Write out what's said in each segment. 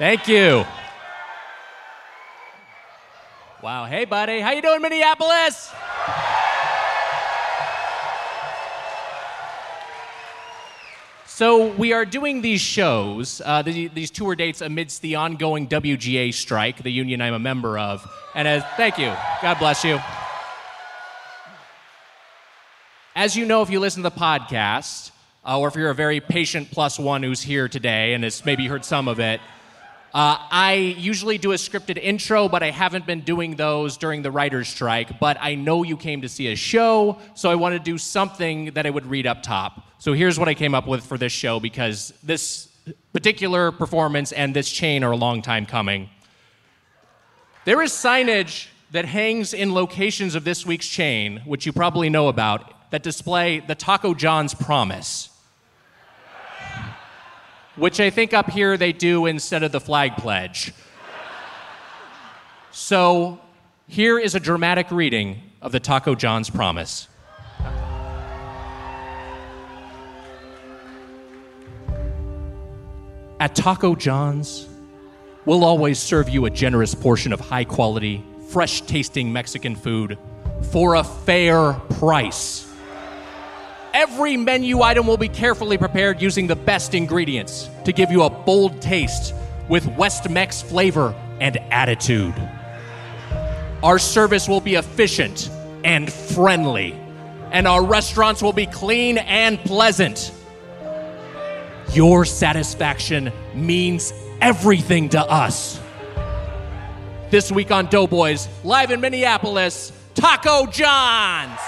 Thank you. Wow. Hey, buddy. How you doing, Minneapolis? So we are doing these shows, uh, the, these tour dates amidst the ongoing WGA strike, the union I'm a member of. And as thank you, God bless you. As you know, if you listen to the podcast, uh, or if you're a very patient plus one who's here today and has maybe heard some of it, uh, I usually do a scripted intro, but I haven't been doing those during the writer's strike. But I know you came to see a show, so I want to do something that I would read up top. So here's what I came up with for this show because this particular performance and this chain are a long time coming. There is signage that hangs in locations of this week's chain, which you probably know about, that display the Taco John's promise which I think up here they do instead of the flag pledge. So here is a dramatic reading of the Taco John's promise. At Taco John's, we'll always serve you a generous portion of high quality, fresh tasting Mexican food for a fair price. Every menu item will be carefully prepared using the best ingredients to give you a bold taste with West Mex flavor and attitude. Our service will be efficient and friendly, and our restaurants will be clean and pleasant. Your satisfaction means everything to us. This week on Doughboys, live in Minneapolis, Taco John's.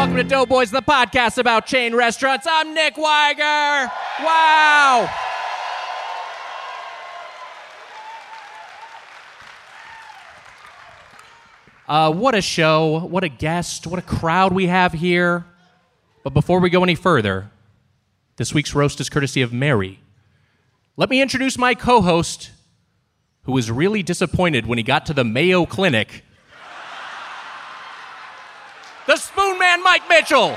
Welcome to Doughboys, the podcast about chain restaurants. I'm Nick Weiger. Wow. Uh, what a show, what a guest, what a crowd we have here. But before we go any further, this week's roast is courtesy of Mary. Let me introduce my co host, who was really disappointed when he got to the Mayo Clinic. The Spoon Man, Mike Mitchell.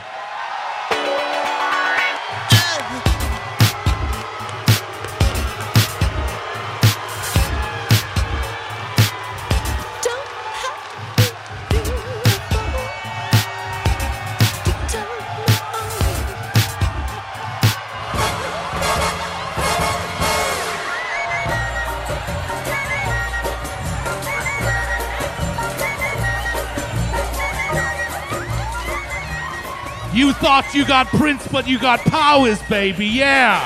You thought you got Prince, but you got powers, baby. Yeah.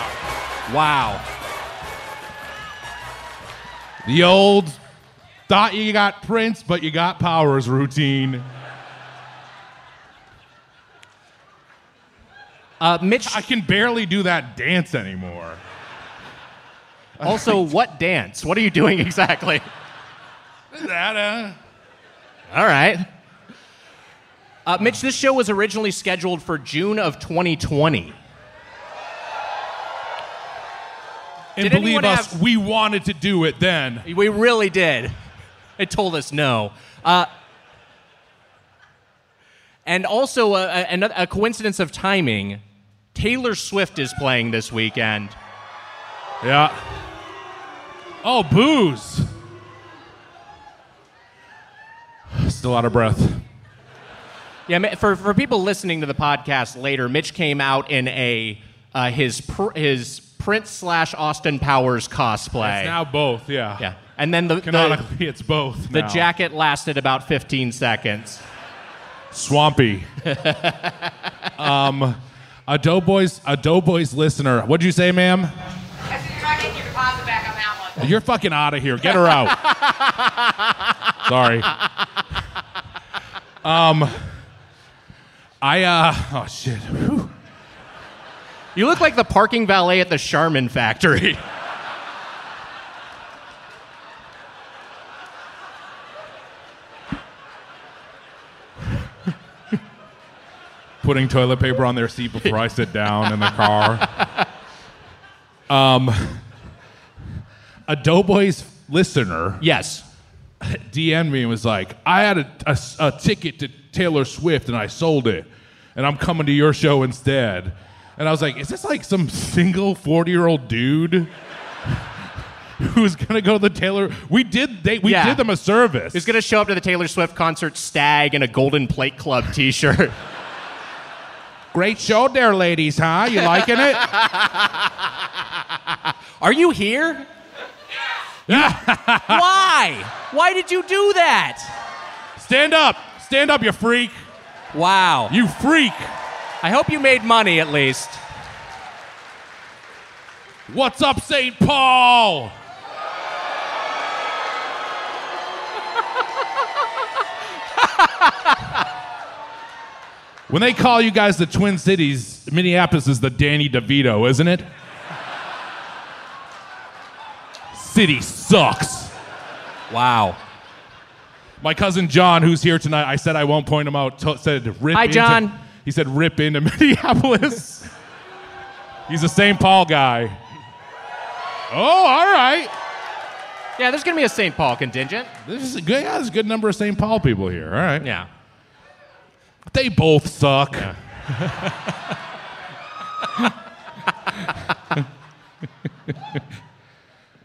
Wow. The old thought you got Prince, but you got powers routine. Uh, Mitch. I can barely do that dance anymore. Also, what dance? What are you doing exactly? That, uh, All right. Uh, Mitch, this show was originally scheduled for June of 2020. and Did believe us, have- we wanted to do it then. We really did. It told us no. Uh, and also, uh, a, a coincidence of timing Taylor Swift is playing this weekend. Yeah. Oh, booze. Still out of breath. Yeah, for, for people listening to the podcast later, Mitch came out in a uh, his pr- his Prince slash Austin Powers cosplay. It's now both, yeah. yeah, and then the the, Canonically, it's both. the now. jacket lasted about 15 seconds. Swampy. um, a Doughboys, a Doughboys listener. What'd you say, ma'am? I said you're not getting your deposit back on that one. You're fucking out of here. Get her out. Sorry. Um, I uh oh shit. Whew. You look like the parking valet at the Charmin factory. Putting toilet paper on their seat before I sit down in the car. Um, a Doughboys listener yes. DM'd me and was like, I had a, a, a ticket to Taylor Swift and I sold it, and I'm coming to your show instead. And I was like, is this like some single 40 year old dude who's gonna go to the Taylor? We did they we Yeah. did them a service. He's gonna show up to the Taylor Swift concert stag in a Golden Plate Club T-shirt. Great show there, ladies, huh? You liking it? Are you here? Yeah. Why? Why did you do that? Stand up, stand up, you freak, Wow. you freak. I hope you made money at least. What's up, St. Paul? when they call you guys the Twin Cities, Minneapolis is the Danny DeVito, isn't it? City sucks. Wow. My cousin John, who's here tonight, I said I won't point him out. T- said rip. Hi, into- John. he said rip into Minneapolis. He's a St. Paul guy. Oh, all right. Yeah, there's gonna be a St. Paul contingent. This is a good. Yeah, there's a good number of St. Paul people here. All right. Yeah. They both suck.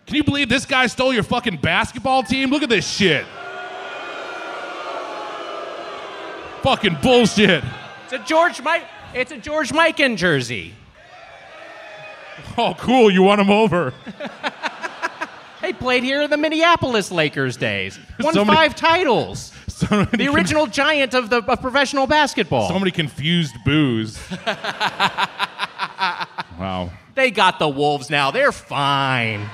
Can you believe this guy stole your fucking basketball team? Look at this shit. Fucking bullshit. It's a George Mikan. It's a George Mikan in jersey. Oh, cool. You won him over. They played here in the Minneapolis Lakers days. Won five titles. The original giant of the of professional basketball. So many confused boos. wow. They got the Wolves now. They're fine.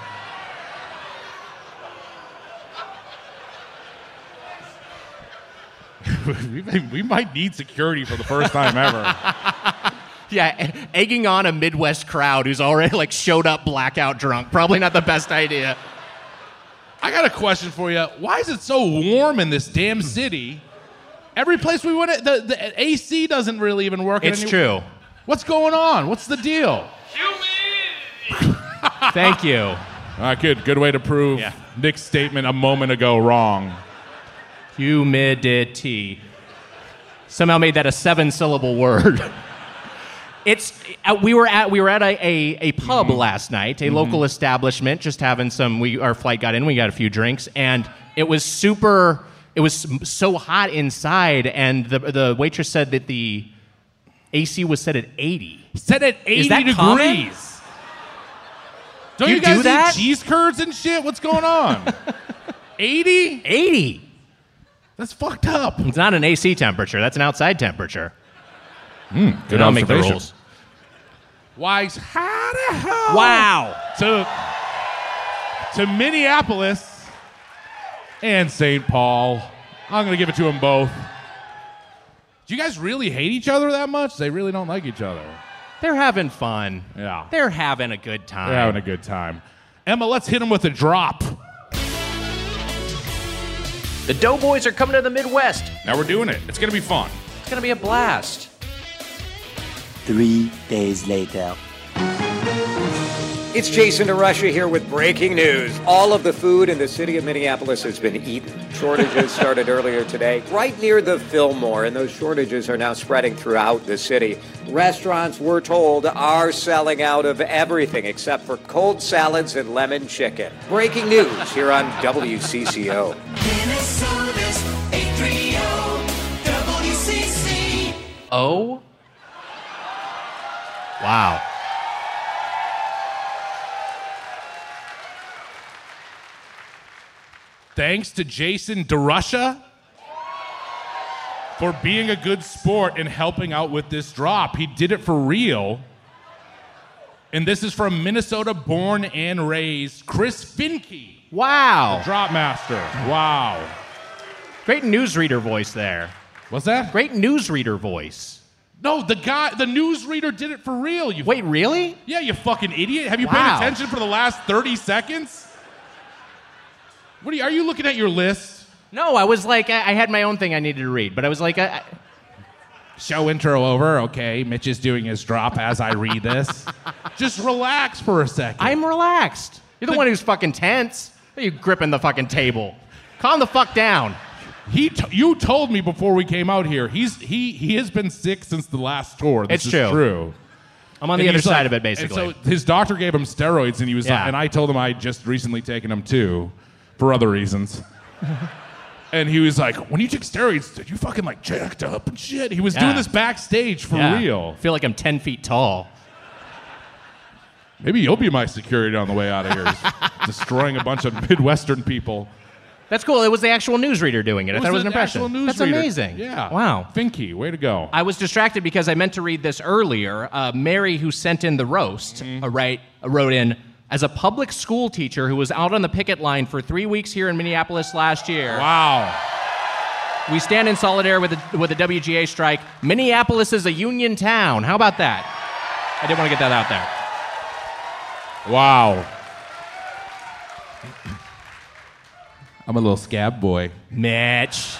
we, might need security for the first time ever. Yeah, egging on a Midwest crowd who's already like showed up blackout drunk. Probably not the best idea. I got a question for you. Why is it so warm in this damn hmm. city? Every place we went, the, the AC doesn't really even work. It's any- true. What's going on? What's the deal? Thank you. All right, good. Good way to prove Yeah. Nick's statement a moment ago wrong. Humidity. Somehow made that a seven-syllable word. It's uh, we were at we were at a, a, a pub last night, a local establishment, just having some. We our flight got in, we got a few drinks, and it was super. It was so hot inside, and the the waitress said that the AC was set at eighty. Set at 80 that degrees. common? Don't You you, guys do that? eat cheese curds and shit? What's going on? 80? Eighty. That's fucked up. It's not an AC temperature. That's an outside temperature. Hmm, good I don't make the rules. Why? How the hell? Wow. to to Minneapolis and St. Paul. I'm gonna give it to them both. Do you guys really hate each other that much? They really don't like each other. They're having fun. Yeah. They're having a good time. They're having a good time. Emma, let's hit them with a drop. The Doughboys are coming to the Midwest. Now we're doing it. It's gonna be fun. It's going to be a blast. Three days later. It's Jason DeRusha here with breaking news. All of the food in the city of Minneapolis has been eaten. Shortages started earlier today, right near the Fillmore, and those shortages are now spreading throughout the city. Restaurants, we're told, are selling out of everything except for cold salads and lemon chicken. Breaking news here on WCCO. Minnesota's 830 Oh? Wow. Thanks to Jason DeRusha for being a good sport and helping out with this drop. He did it for real. And this is from Minnesota born and raised Chris Finke, Wow. drop master. Wow. Great newsreader voice there. What's that? Great newsreader voice. No, the guy, the newsreader did it for real. You Wait, really? Yeah, you fucking idiot. Have you Wow. paid attention for the last 30 seconds? What are you, are you looking at your list? No, I was like, I, I had my own thing I needed to read, but I was like, I, I- Show intro over. Okay, Mitch is doing his drop as I read this. Just relax for a second. I'm relaxed. You're the, The- one who's fucking tense. Are you gripping the fucking table? Calm the fuck down. He, t- you told me before we came out here. He's he he has been sick since the last tour. This It's true. true. I'm on And the other side like- of it, basically. And so his doctor gave him steroids, and he was Yeah. like, and I told him I'd just recently taken them too, for other reasons. and he was like, when you took steroids, did you fucking like jacked up and shit? He was Yeah. doing this backstage for Yeah. real. I feel like I'm 10 feet tall. Maybe you'll be my security on the way out of here, just destroying a bunch of Midwestern people. That's cool. It was the actual newsreader doing it. I thought it was an impression. actual That's newsreader. amazing. Yeah. Wow. Finky, way to go. I was distracted because I meant to read this earlier. Uh, Mary, who sent in the roast, uh, right, wrote in as a public school teacher who was out on the picket line for three weeks here in Minneapolis last year. Wow. We stand in solidarity with the, with the WGA strike. Minneapolis is a union town. How about that? I didn't want to get that out there. Wow. I'm a little scab boy. Mitch.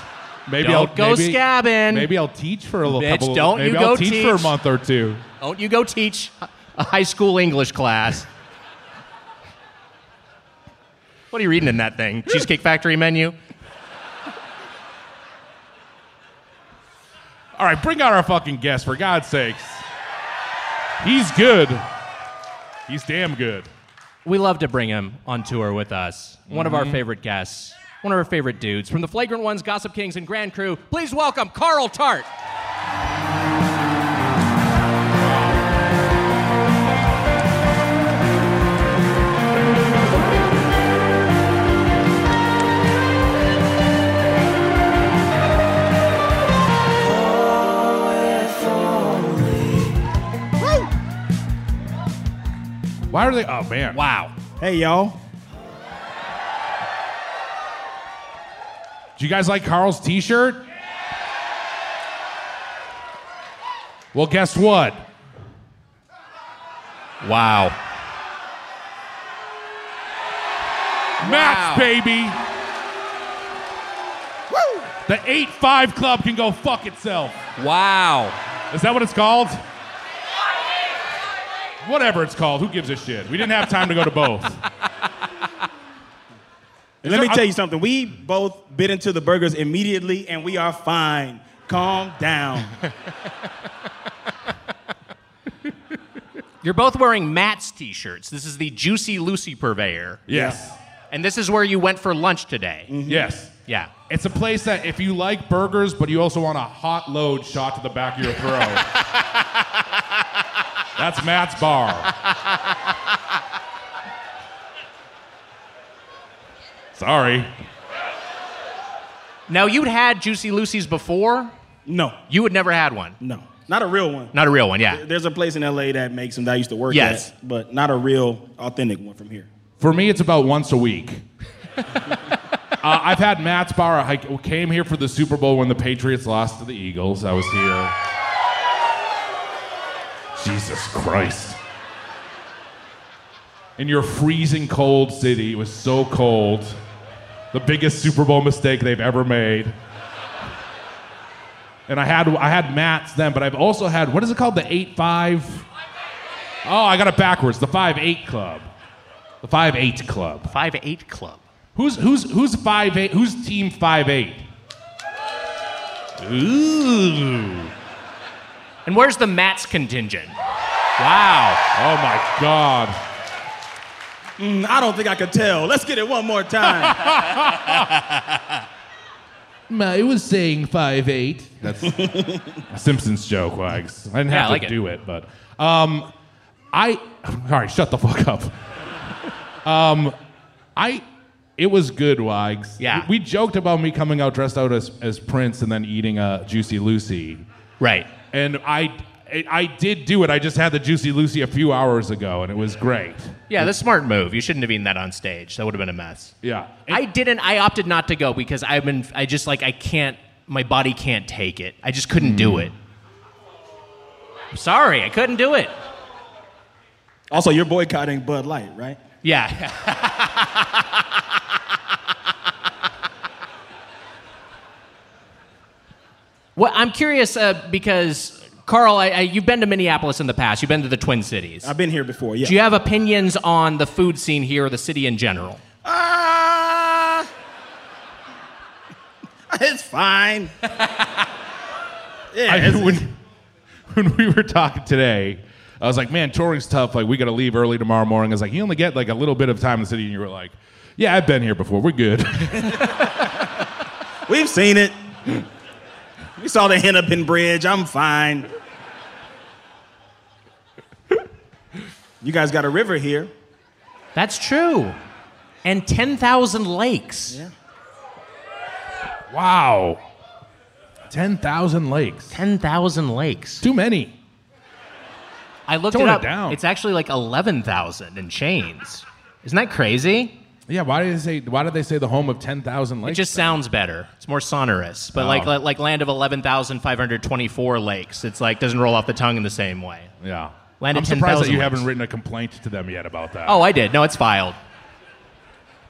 Maybe Don't I'll go maybe, scabbing. Maybe I'll teach for a little Mitch, couple. don't maybe you I'll go teach, for a month or two. Don't you go teach a high school English class. What are you reading in that thing? Cheesecake Factory menu? All right, bring out our fucking guest for God's sakes. He's good. He's damn good. We love to bring him on tour with us. One of our Mhm. favorite guests, one of our favorite dudes from the Flagrant Ones, Gossip Kings, and Grand Crew. Please welcome Carl Tart. Why are they? Oh man! Wow. Hey y'all. Do you guys like Carl's T-shirt? Well, guess what? Wow. Matt's, baby. Woo! The 8 5 Club can go fuck itself. Wow. Is that what it's called? Whatever it's called. Who gives a shit? We didn't have time to go to both. And let me there- tell you something. We both bit into the burgers immediately, and we are fine. Calm down. You're both wearing Matt's t shirts. This is the Juicy Lucy Purveyor. Yes. And this is where you went for lunch today. Mm-hmm. Yes. Yeah. It's a place that if you like burgers, but you also want a hot load shot to the back of your throat, that's Matt's bar. Sorry. Now, you'd had Juicy Lucy's before? No. You had never had one? No. Not a real one. Not a real one, yeah. There's a place in LA that makes them that I used to work Yes. at, but not a real, authentic one from here. For me, it's about once a week. uh, I've had Matt's bar. I came here for the Super Bowl when the Patriots lost to the Eagles. I was here. Jesus Christ. In your freezing cold city, it was so cold. The biggest Super Bowl mistake they've ever made. And I had I had Matt's then, but I've also had what is it called? The eight five. Oh, I got it backwards. The five eight club. The five eight club. Five eight club. Who's who's who's five eight? Who's team five eight? Ooh. And where's the Matt's contingent? Wow. Oh my God. Mm, I don't think I could tell. Let's get it one more time. I was saying five eight. That's a Simpsons joke, Wags. I didn't Yeah, have I like to it. do it, but um, I. All right, shut the fuck up. Um, I. It was good, Wags. Yeah. We, we joked about me coming out dressed out as as Prince and then eating a Juicy Lucy. Right. And I. I I did do it. I just had the Juicy Lucy a few hours ago, and it was great. Yeah, the smart move. You shouldn't have eaten that on stage. That would have been a mess. Yeah. I didn't. I opted not to go because I've been. I just like I can't. My body can't take it. I just couldn't do mm. it. I'm sorry, I couldn't do it. Also, you're boycotting Bud Light, right? Yeah. well, I'm curious uh, because Carl, I, I, you've been to Minneapolis in the past. You've been to the Twin Cities. I've been here before. Yeah. Do you have opinions on the food scene here or the city in general? Ah, it's fine. yeah, I, it's- when, when we were talking today, I was like, man, touring's tough. Like, we got to leave early tomorrow morning. I was like, you only get like a little bit of time in the city. And you were like, yeah, I've been here before. We're good. We've seen it. We saw the Hennepin Bridge. I'm fine. You guys got a river here. That's true. And 10,000 lakes. Yeah. wow. 10,000 lakes. 10,000 lakes. Too many. I looked Tone it it down. It's actually like 11,000 in chains. Isn't that crazy? Yeah, why did they say why did they say the home of 10,000 lakes? It just sounds better. It's more sonorous. But Oh. like like land of 11,524 lakes, it's like doesn't roll off the tongue in the same way. yeah. Land I'm of surprised that you haven't written a complaint to them yet about that. Oh, I did. No, it's filed.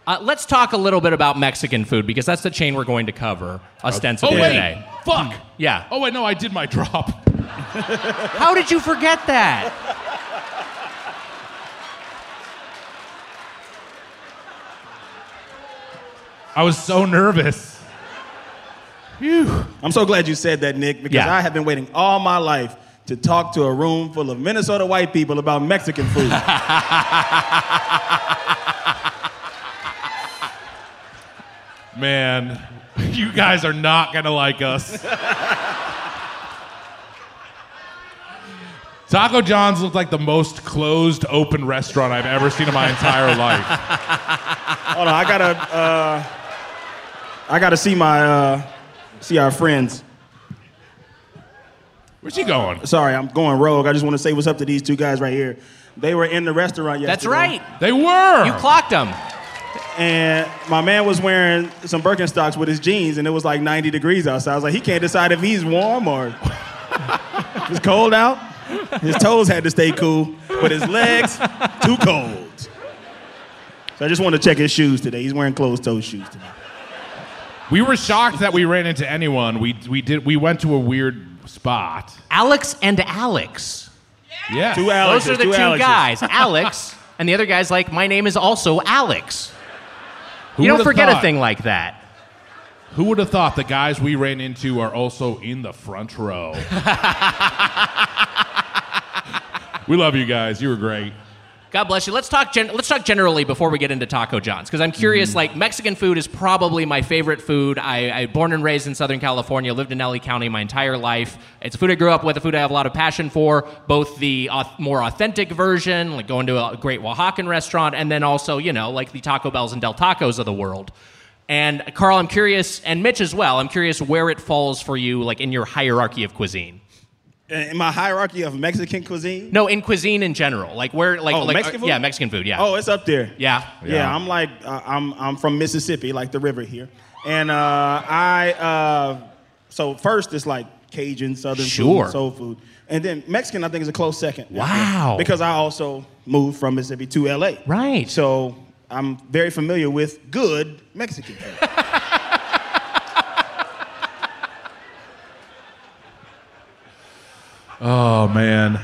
Uh, let's talk a little bit about Mexican food because that's the chain we're going to cover Oh, ostensibly wait. today. Fuck. Yeah. Oh, wait, no, I did my drop. How did you forget that? I was so nervous. Phew. I'm so glad you said that, Nick, because Yeah. I have been waiting all my life to talk to a room full of Minnesota white people about Mexican food. Man, you guys are not gonna like us. Taco John's looked like the most closed open restaurant I've ever seen in my entire life. Hold on, I gotta, uh, I gotta see my, uh, see our friends. Where's he going? Sorry, I'm going rogue. I just want to say what's up to these two guys right here. They were in the restaurant yesterday. That's right. They were. You clocked them. And my man was wearing some Birkenstocks with his jeans, and it was like 90 degrees outside. I was like, he can't decide if he's warm or it's cold out. His toes had to stay cool, but his legs too cold. So I just want to check his shoes today. He's wearing closed-toe shoes today. We were shocked that we ran into anyone. We we did we went to a weird spot. Alex and Alex. Yeah. Two Alexes. Those are the two, Alexes. guys. Alex, and the other guy's like, my name is also Alex. Who you don't would've forget a thing like that. Who would have thought the guys we ran into are also in the front row? we love you guys. You were great. God bless you. Let's talk. Gen- let's talk generally before we get into Taco John's, because I'm curious. Mm. Like Mexican food is probably my favorite food. I, I born and raised in Southern California, lived in LA County my entire life. It's a food I grew up with, a food I have a lot of passion for. Both the auth- more authentic version, like going to a great Oaxacan restaurant, and then also you know like the Taco Bells and Del Tacos of the world. And Carl, I'm curious, and Mitch as well. I'm curious where it falls for you, like in your hierarchy of cuisine. In my hierarchy of Mexican cuisine, No, in cuisine in general, like where, like, Oh, like Mexican uh, food? yeah, Mexican food, yeah. oh, it's up there. Yeah. Yeah, I'm like uh, I'm I'm from Mississippi, like the river here, and uh, I uh, so first it's like Cajun, Southern Sure. food, soul food, and then Mexican I think is a close second. Wow. Because I also moved from Mississippi to LA. Right. So I'm very familiar with good Mexican food. Oh man.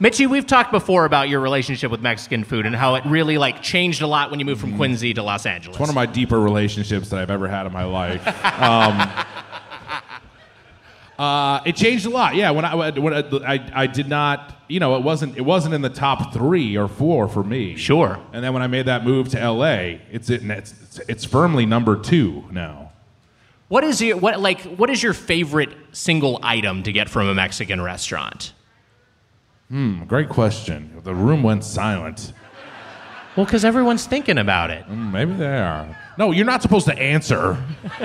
Mitchie, we've talked before about your relationship with Mexican food and how it really like changed a lot when you moved from Quincy to Los Angeles. It's one of my deeper relationships that I've ever had in my life. Um, uh, it changed a lot. Yeah, when I when I, I, I did not you know, it wasn't it wasn't in the top three or four for me. Sure. And then when I made that move to L.A., it's it, it's it's firmly number two now. What is your what like what is your favorite single item to get from a Mexican restaurant? Hmm, great question. The room went silent. Well, because everyone's thinking about it. Mm, maybe they are. No, you're not supposed to answer.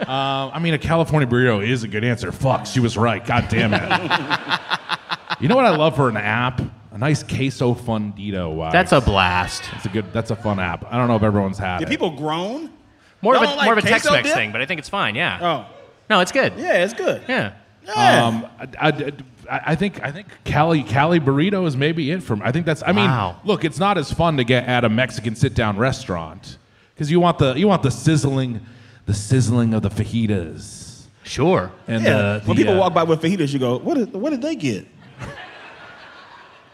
uh, I mean, a California burrito is a good answer. Fuck, she was right. God damn it. you know what I love for an app? A nice queso fundido. Wow. That's a blast. That's a good. That's a fun app. I don't know if everyone's had Did it. people groan? More of a Y'all don't more of a queso Tex-Mex dip? thing, but I think it's fine. Yeah. Oh, No, it's good. yeah, it's good. Yeah. Yeah. Um, I, I- I think I think Cali Cali burrito is maybe it for me. I think that's. I mean, Wow. look, it's not as fun to get at a Mexican sit down restaurant because you want the you want the sizzling, the sizzling of the fajitas Sure. and yeah. the, when the, people uh, walk by with fajitas, you go, what did, what did they get?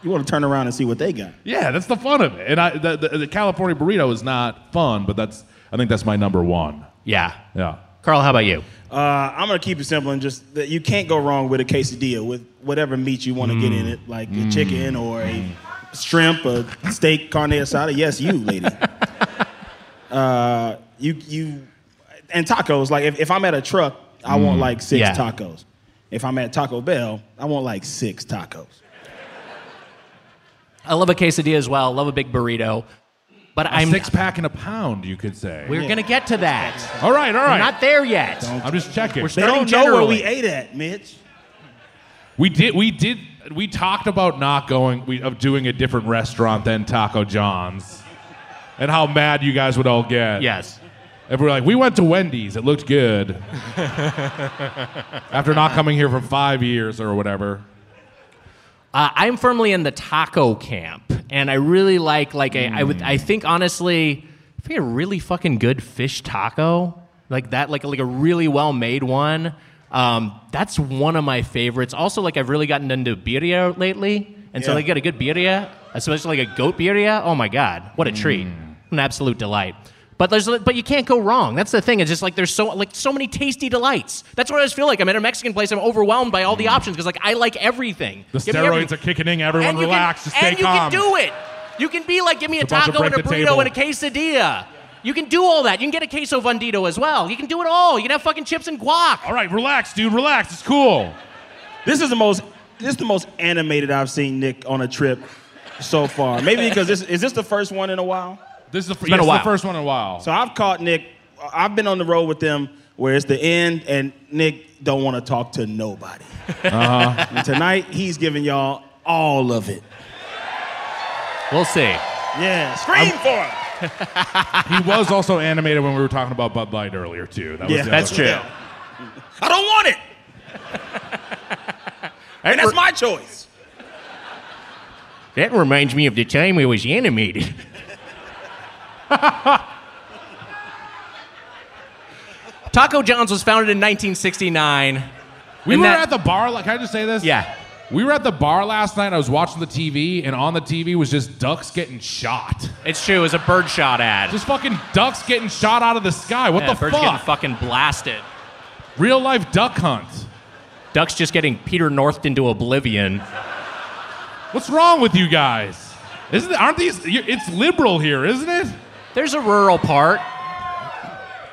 you want to turn around and see what they got. Yeah, that's the fun of it. And I, the, the, the California burrito is not fun, but that's I think that's my number one. Yeah. Yeah. Carl, how about you? Uh, I'm gonna keep it simple and just that you can't go wrong with a quesadilla with whatever meat you want to get in it, like a chicken or a shrimp, a steak, carne asada. Yes, you, lady. uh, you you and tacos. Like if, if I'm at a truck, I want like six Yeah. tacos. If I'm at Taco Bell, I want like six tacos. I love a quesadilla as well. Love a big burrito. But A I'm six pack and a pound, you could say. we're gonna get to that. All right, all right. We're not there yet. I'm just checking. We're They starting don't know where generally. we ate at, Mitch. We did. We did. We talked about not going. We, of doing a different restaurant than Taco John's, and how mad you guys would all get. Yes. If we're like, we went to Wendy's. It looked good. After not coming here for five years or whatever. Uh, I'm firmly in the taco camp, and I really like like a, I would I think honestly, if you get a really fucking good fish taco like that, like like a really well made one, um, that's one of my favorites. Also, like I've really gotten into birria lately, and so Yeah. like get a good birria, especially like a goat birria. Oh my god, what a treat! An absolute delight. But there's but you can't go wrong. That's the thing. It's just like there's so like so many tasty delights. That's what I just feel like. I'm at a Mexican place. I'm overwhelmed by all the mm. options because like I like everything. The Give me steroids everything. are kicking in. Everyone And you relax. Can, just stay and you can do it. You can be like, give me a It's about to taco and a the burrito table. and a quesadilla. You can do all that. You can get a queso fundido as well. You can do it all. You can have fucking chips and guac. All right, relax, dude. Relax. It's cool. This is the most this is the most animated I've seen Nick on a trip so far. Maybe because this is this the first one in a while. This is the, been a yes, while. the first one in a while. So I've caught Nick. I've been on the road with them where it's the end, and Nick don't want to talk to nobody. Uh-huh. And tonight he's giving y'all all of it. We'll see. Yeah, scream for him. he was also animated when we were talking about Bud Light earlier too. That was Yeah, That's true. thing. I don't want it, and that's my choice. That reminds me of the time it was animated. Taco John's was founded in 1969. We were that- at the bar. Like, can I just say this? Yeah. We were at the bar last night. I was watching the TV, and on the TV was just ducks getting shot. It's true. It was a birdshot ad. Just fucking ducks getting shot out of the sky. What yeah, the birds getting fuck? fucking blasted. Real life duck hunt. Ducks just getting Peter Northed into oblivion. What's wrong with you guys? Isn't aren't these? It's liberal here, isn't it? There's a rural part.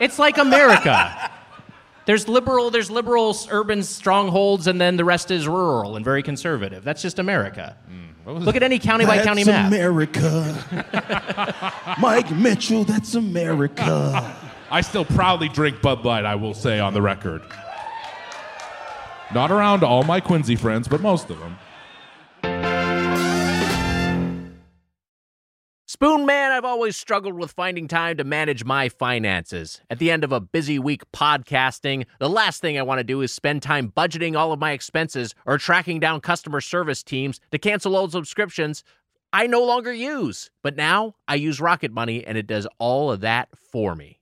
It's like America. there's liberal, there's liberal urban strongholds, and then the rest is rural and very conservative. That's just America. Mm, Look at any county by county that's map. America. Mike Mitchell, that's America. I still proudly drink Bud Light. I will say on the record. Not around all my Quincy friends, but most of them. Spoon Man, I've always struggled with finding time to manage my finances. At the end of a busy week podcasting, the last thing I want to do is spend time budgeting all of my expenses or tracking down customer service teams to cancel old subscriptions I no longer use. But now I use Rocket Money and it does all of that for me.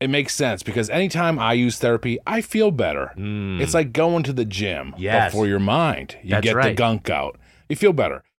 It makes sense because anytime I use therapy, I feel better. Hmm. It's like going to the gym. Yes. before your mind. You That's get the gunk out. You feel better.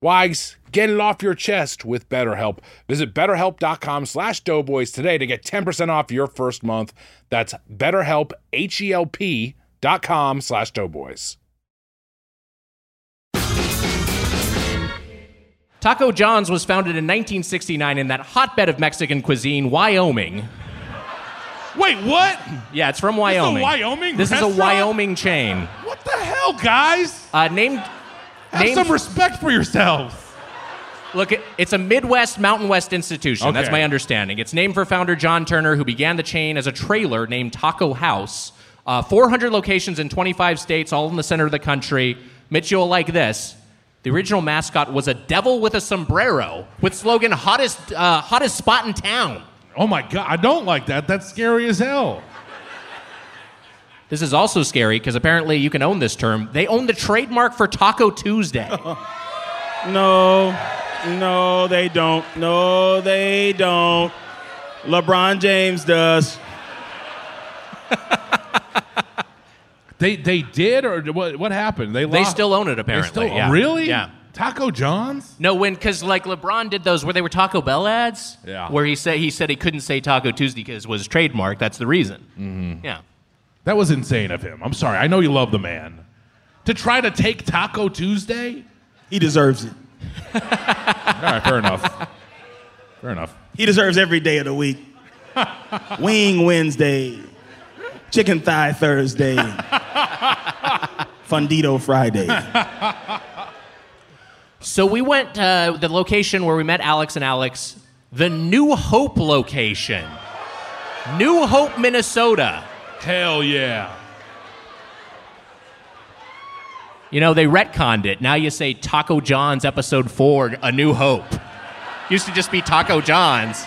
Wags, get it off your chest with BetterHelp. Visit betterhelp.com slash doughboys today to get 10% off your first month. That's betterhelp, H-E-L-P dot com slash doughboys. Taco John's was founded in 1969 in that hotbed of Mexican cuisine, Wyoming. Wait, what? Yeah, it's from This is a Wyoming. Wyoming This is a? Wyoming chain. What the hell, guys? Uh, named. Have some respect for yourselves. Look, it's a Midwest, Mountain West institution. That's my understanding. It's named for founder John Turner, who began the chain as a trailer named Taco House. Uh, 400 locations in 25 states, all in the center of the country. Mitch, you'll like this. The original mascot was a devil with a sombrero with slogan "hottest, uh, hottest spot in town." Oh my god, I don't like that. That's scary as hell. This is also scary because apparently you can own this term. They own the trademark for Taco Tuesday. No, no, they don't. No, they don't. LeBron James does. They they did or what what happened? They They still own it, They apparently. still- yeah. Really? Yeah. Taco John's? No, when because like LeBron did those where they were Taco Bell ads. Yeah. Where he said he said he couldn't say Taco Tuesday because it was trademark. That's the reason. Mm-hmm. Yeah. That was insane of him. I'm sorry. I know you love the man. To try to take Taco Tuesday? He deserves it. All right, fair enough. Fair enough. He deserves every day of the week. Wing Wednesday, Chicken Thigh Thursday, Fundido Friday. So we went uh, the location where we met Alex and Alex, the New Hope location, New Hope, Minnesota. Hell yeah. You know they retconned it. Now you say Taco John's Episode Four, A New Hope. Used to just be Taco John's.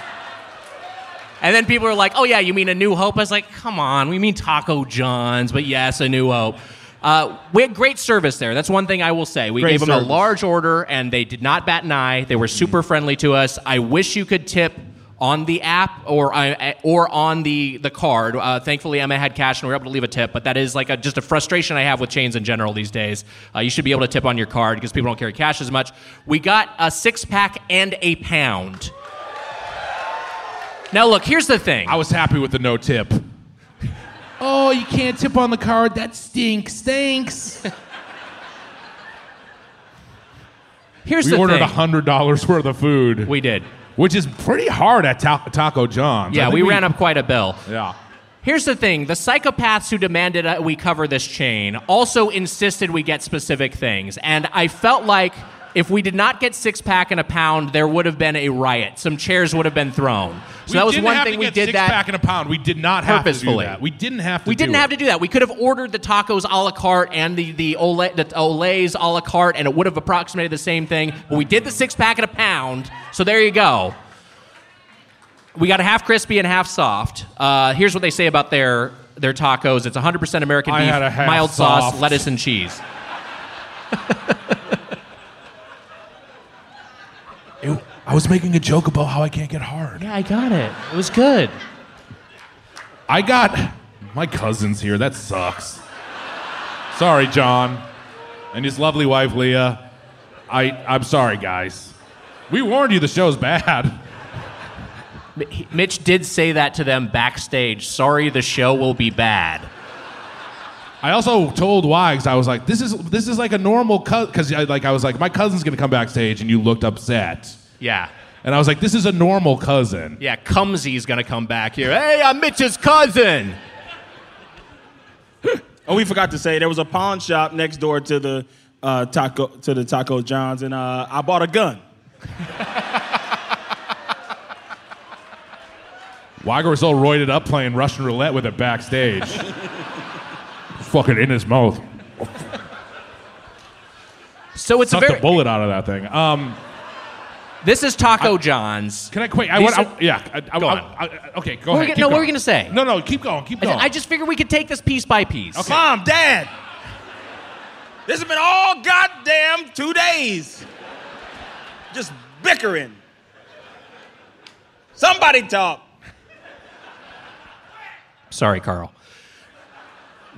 And then people are like, "Oh yeah, you mean A New Hope?" I was like, "Come on, we mean Taco John's, but yes, A New Hope." Uh, we had great service there. That's one thing I will say. We Great gave them a large order, and they did not bat an eye. They were super friendly to us. I wish you could tip on the app or uh, or on the the card. Uh, thankfully, Emma had cash, and we were able to leave a tip. But that is like a, just a frustration I have with chains in general these days. Uh, you should be able to tip on your card because people don't carry cash as much. We got a six pack and a pound. Now, look, here's the thing. I was happy with the no tip. Oh, you can't tip on the card. That stinks. Stinks. Here's the thing. we the ordered thing. hundred dollars worth of food. We did. Which is pretty hard at Ta- Taco John's. Yeah, think we, ran up quite a bill. Yeah. Here's the thing the psychopaths who demanded uh, we cover this chain also insisted we get specific things. And I felt like if we did not get six pack and a pound, there would have been a riot. Some chairs would have been thrown. So we that was one thing we did six that pack and a pound. We did not have purposefully. to do that. We didn't have to. We didn't do have it. to do that. We could have ordered the tacos a la carte and the the, Ole, the Olés a la carte, and it would have approximated the same thing. But we did the six pack and a pound. So there you go. We got a half crispy and half soft. Uh, here's what they say about their their tacos. It's 100% American I beef, had a half mild sauce, lettuce, and cheese. I was making a joke about how I can't get hard. Yeah, I got it. It was good. I got my cousin's here. That sucks. Sorry, John, and his lovely wife Leah. I I'm sorry, guys. We warned you the show's bad. Mitch did say that to them backstage. Sorry, the show will be bad. I also told Wags I was like, this is this is like a normal cut because like I was like my cousin's gonna come backstage and you looked upset Yeah. and I was like this is a normal cousin. Yeah, Cumsy's gonna come back here. Hey, I'm Mitch's cousin. Oh, we forgot to say there was a pawn shop next door to the uh, taco to the Taco John's, and uh, I bought a gun. Wiger was all roided up playing Russian roulette with it backstage. Fucking in his mouth. So it's a Sucked very. the bullet out of that thing. Um, This is Taco John's. can I quit? I, These want, are- I, yeah. I, I, Go I- on. I- okay, go What ahead. we keep gonna- no, what going. were we gonna say? No, no, keep going. Keep going. I just figured we could take this piece by piece. Mom, Dad, this has been all goddamn two days. Just bickering. Somebody talk. Sorry, Carl.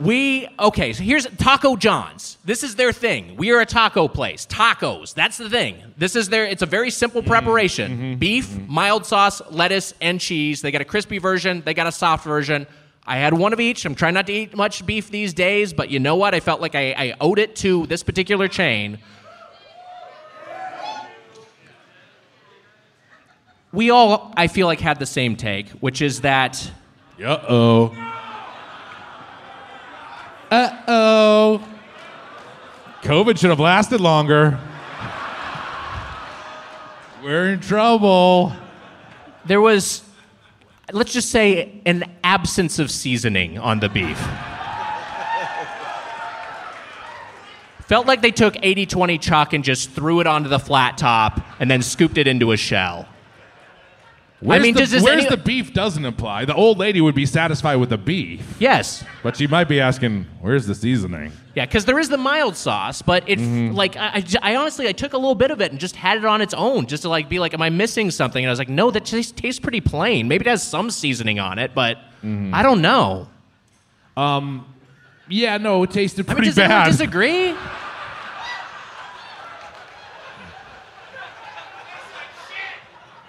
We okay. So here's Taco John's. This is their thing. We are a taco place. Tacos. That's the thing. This is their. It's a very simple preparation: beef, mild sauce, lettuce, and cheese. They got a crispy version. They got a soft version. I had one of each. I'm trying not to eat much beef these days, but you know what? I felt like I, I owed it to this particular chain. We all, I feel like, had the same take, which is that Uh oh. Uh oh. COVID should have lasted longer. We're in trouble. there was, let's just say, an absence of seasoning on the beef. Felt like they took 80 20 chuck and just threw it onto the flat top and then scooped it into a shell. Where's mean, the, does where's any- the beef doesn't apply? The old lady would be satisfied with the beef, Yes. but she might be asking, "Where's the seasoning?" Yeah, because there is the mild sauce, but it Mm-hmm. like I honestly I took a little bit of it and just had it on its own, just to like be like, am I missing something? And I was like, no, that just tastes pretty plain. Maybe it has some seasoning on it, but Mm-hmm. I don't know. Um, Yeah, no, it tasted pretty I mean, does anyone disagree?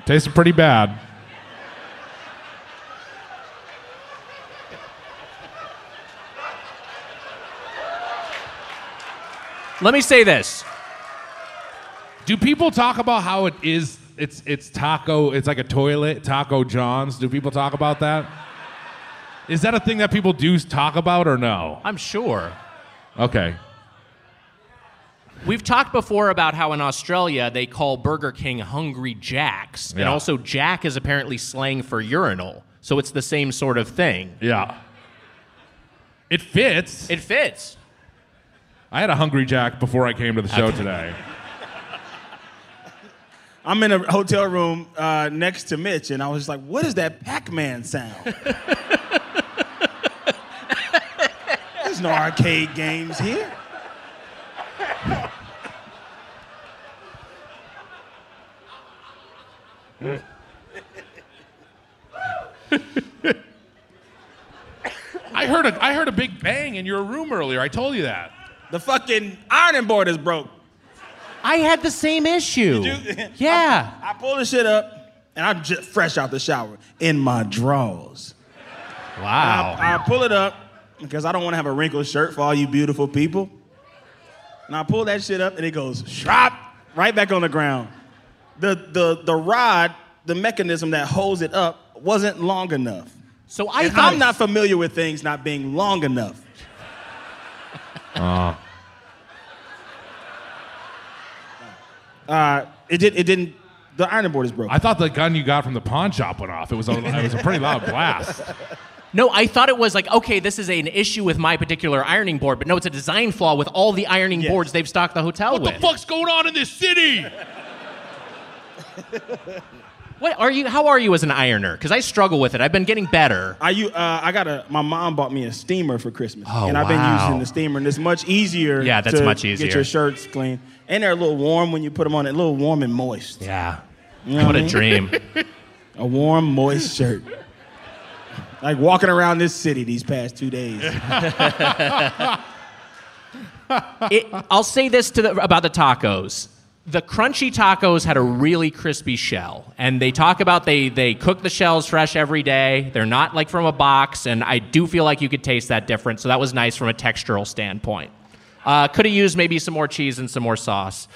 tasted pretty bad. Let me say this. Do people talk about how it is? It's it's taco. It's like a toilet. Taco John's. Do people talk about that? Is that a thing that people do talk about or no? I'm sure. Okay. We've talked before about how in Australia they call Burger King Hungry Jacks, and also Jack is apparently slang for urinal, so it's the same sort of thing. Yeah. It fits. It fits. I had a Hungry Jack before I came to the show today. I'm in a hotel room uh, next to Mitch, and I was just like, "What is that Pac-Man sound?" There's no arcade games here. I heard a I heard a big bang in your room earlier. I told you that. The fucking ironing board is broke. I had the same issue. Did you? Yeah. I, I pull the shit up, and I'm just fresh out the shower in my drawers. Wow. I, I pull it up, because I don't want to have a wrinkled shirt for all you beautiful people. And I pull that shit up and it goes shrop right back on the ground. The the the rod, the mechanism that holds it up wasn't long enough. So I and I'm not familiar with things not being long enough. Uh, Uh, it did it didn't the ironing board is broken. I thought the gun you got from the pawn shop went off. It was a, it was a pretty loud blast. No, I thought it was like, okay, this is an issue with my particular ironing board, but no, it's a design flaw with all the ironing boards they've stocked the hotel What with. What the fuck's going on in this city? What are you? How are you as an ironer? Because I struggle with it. I've been getting better. I u- uh, I got a my mom bought me a steamer for Christmas, Oh, and I've been using the steamer, and it's much easier. Yeah, that's to much Get your shirts clean, and they're a little warm when you put them on. A little warm and moist. Yeah, You know what I a mean? dream. A warm, moist shirt. Like walking around this city these past two days. it, I'll say this to the, about the tacos. The crunchy tacos had a really crispy shell, and they talk about they they cook the shells fresh every day. They're not like from a box, and I do feel like you could taste that difference. So that was nice from a textural standpoint. Uh, Could have used maybe some more cheese and some more sauce.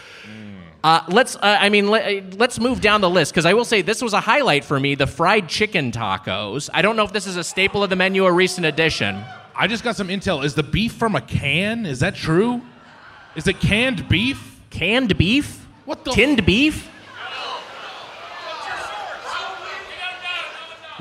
Uh, let's. Uh, I mean, let, let's move down the list because I will say this was a highlight for me: the fried chicken tacos. I don't know if this is a staple of the menu or recent addition. I just got some intel. Is the beef from a can? Is that true? Is it canned beef? Canned beef? What the? Tinned beef?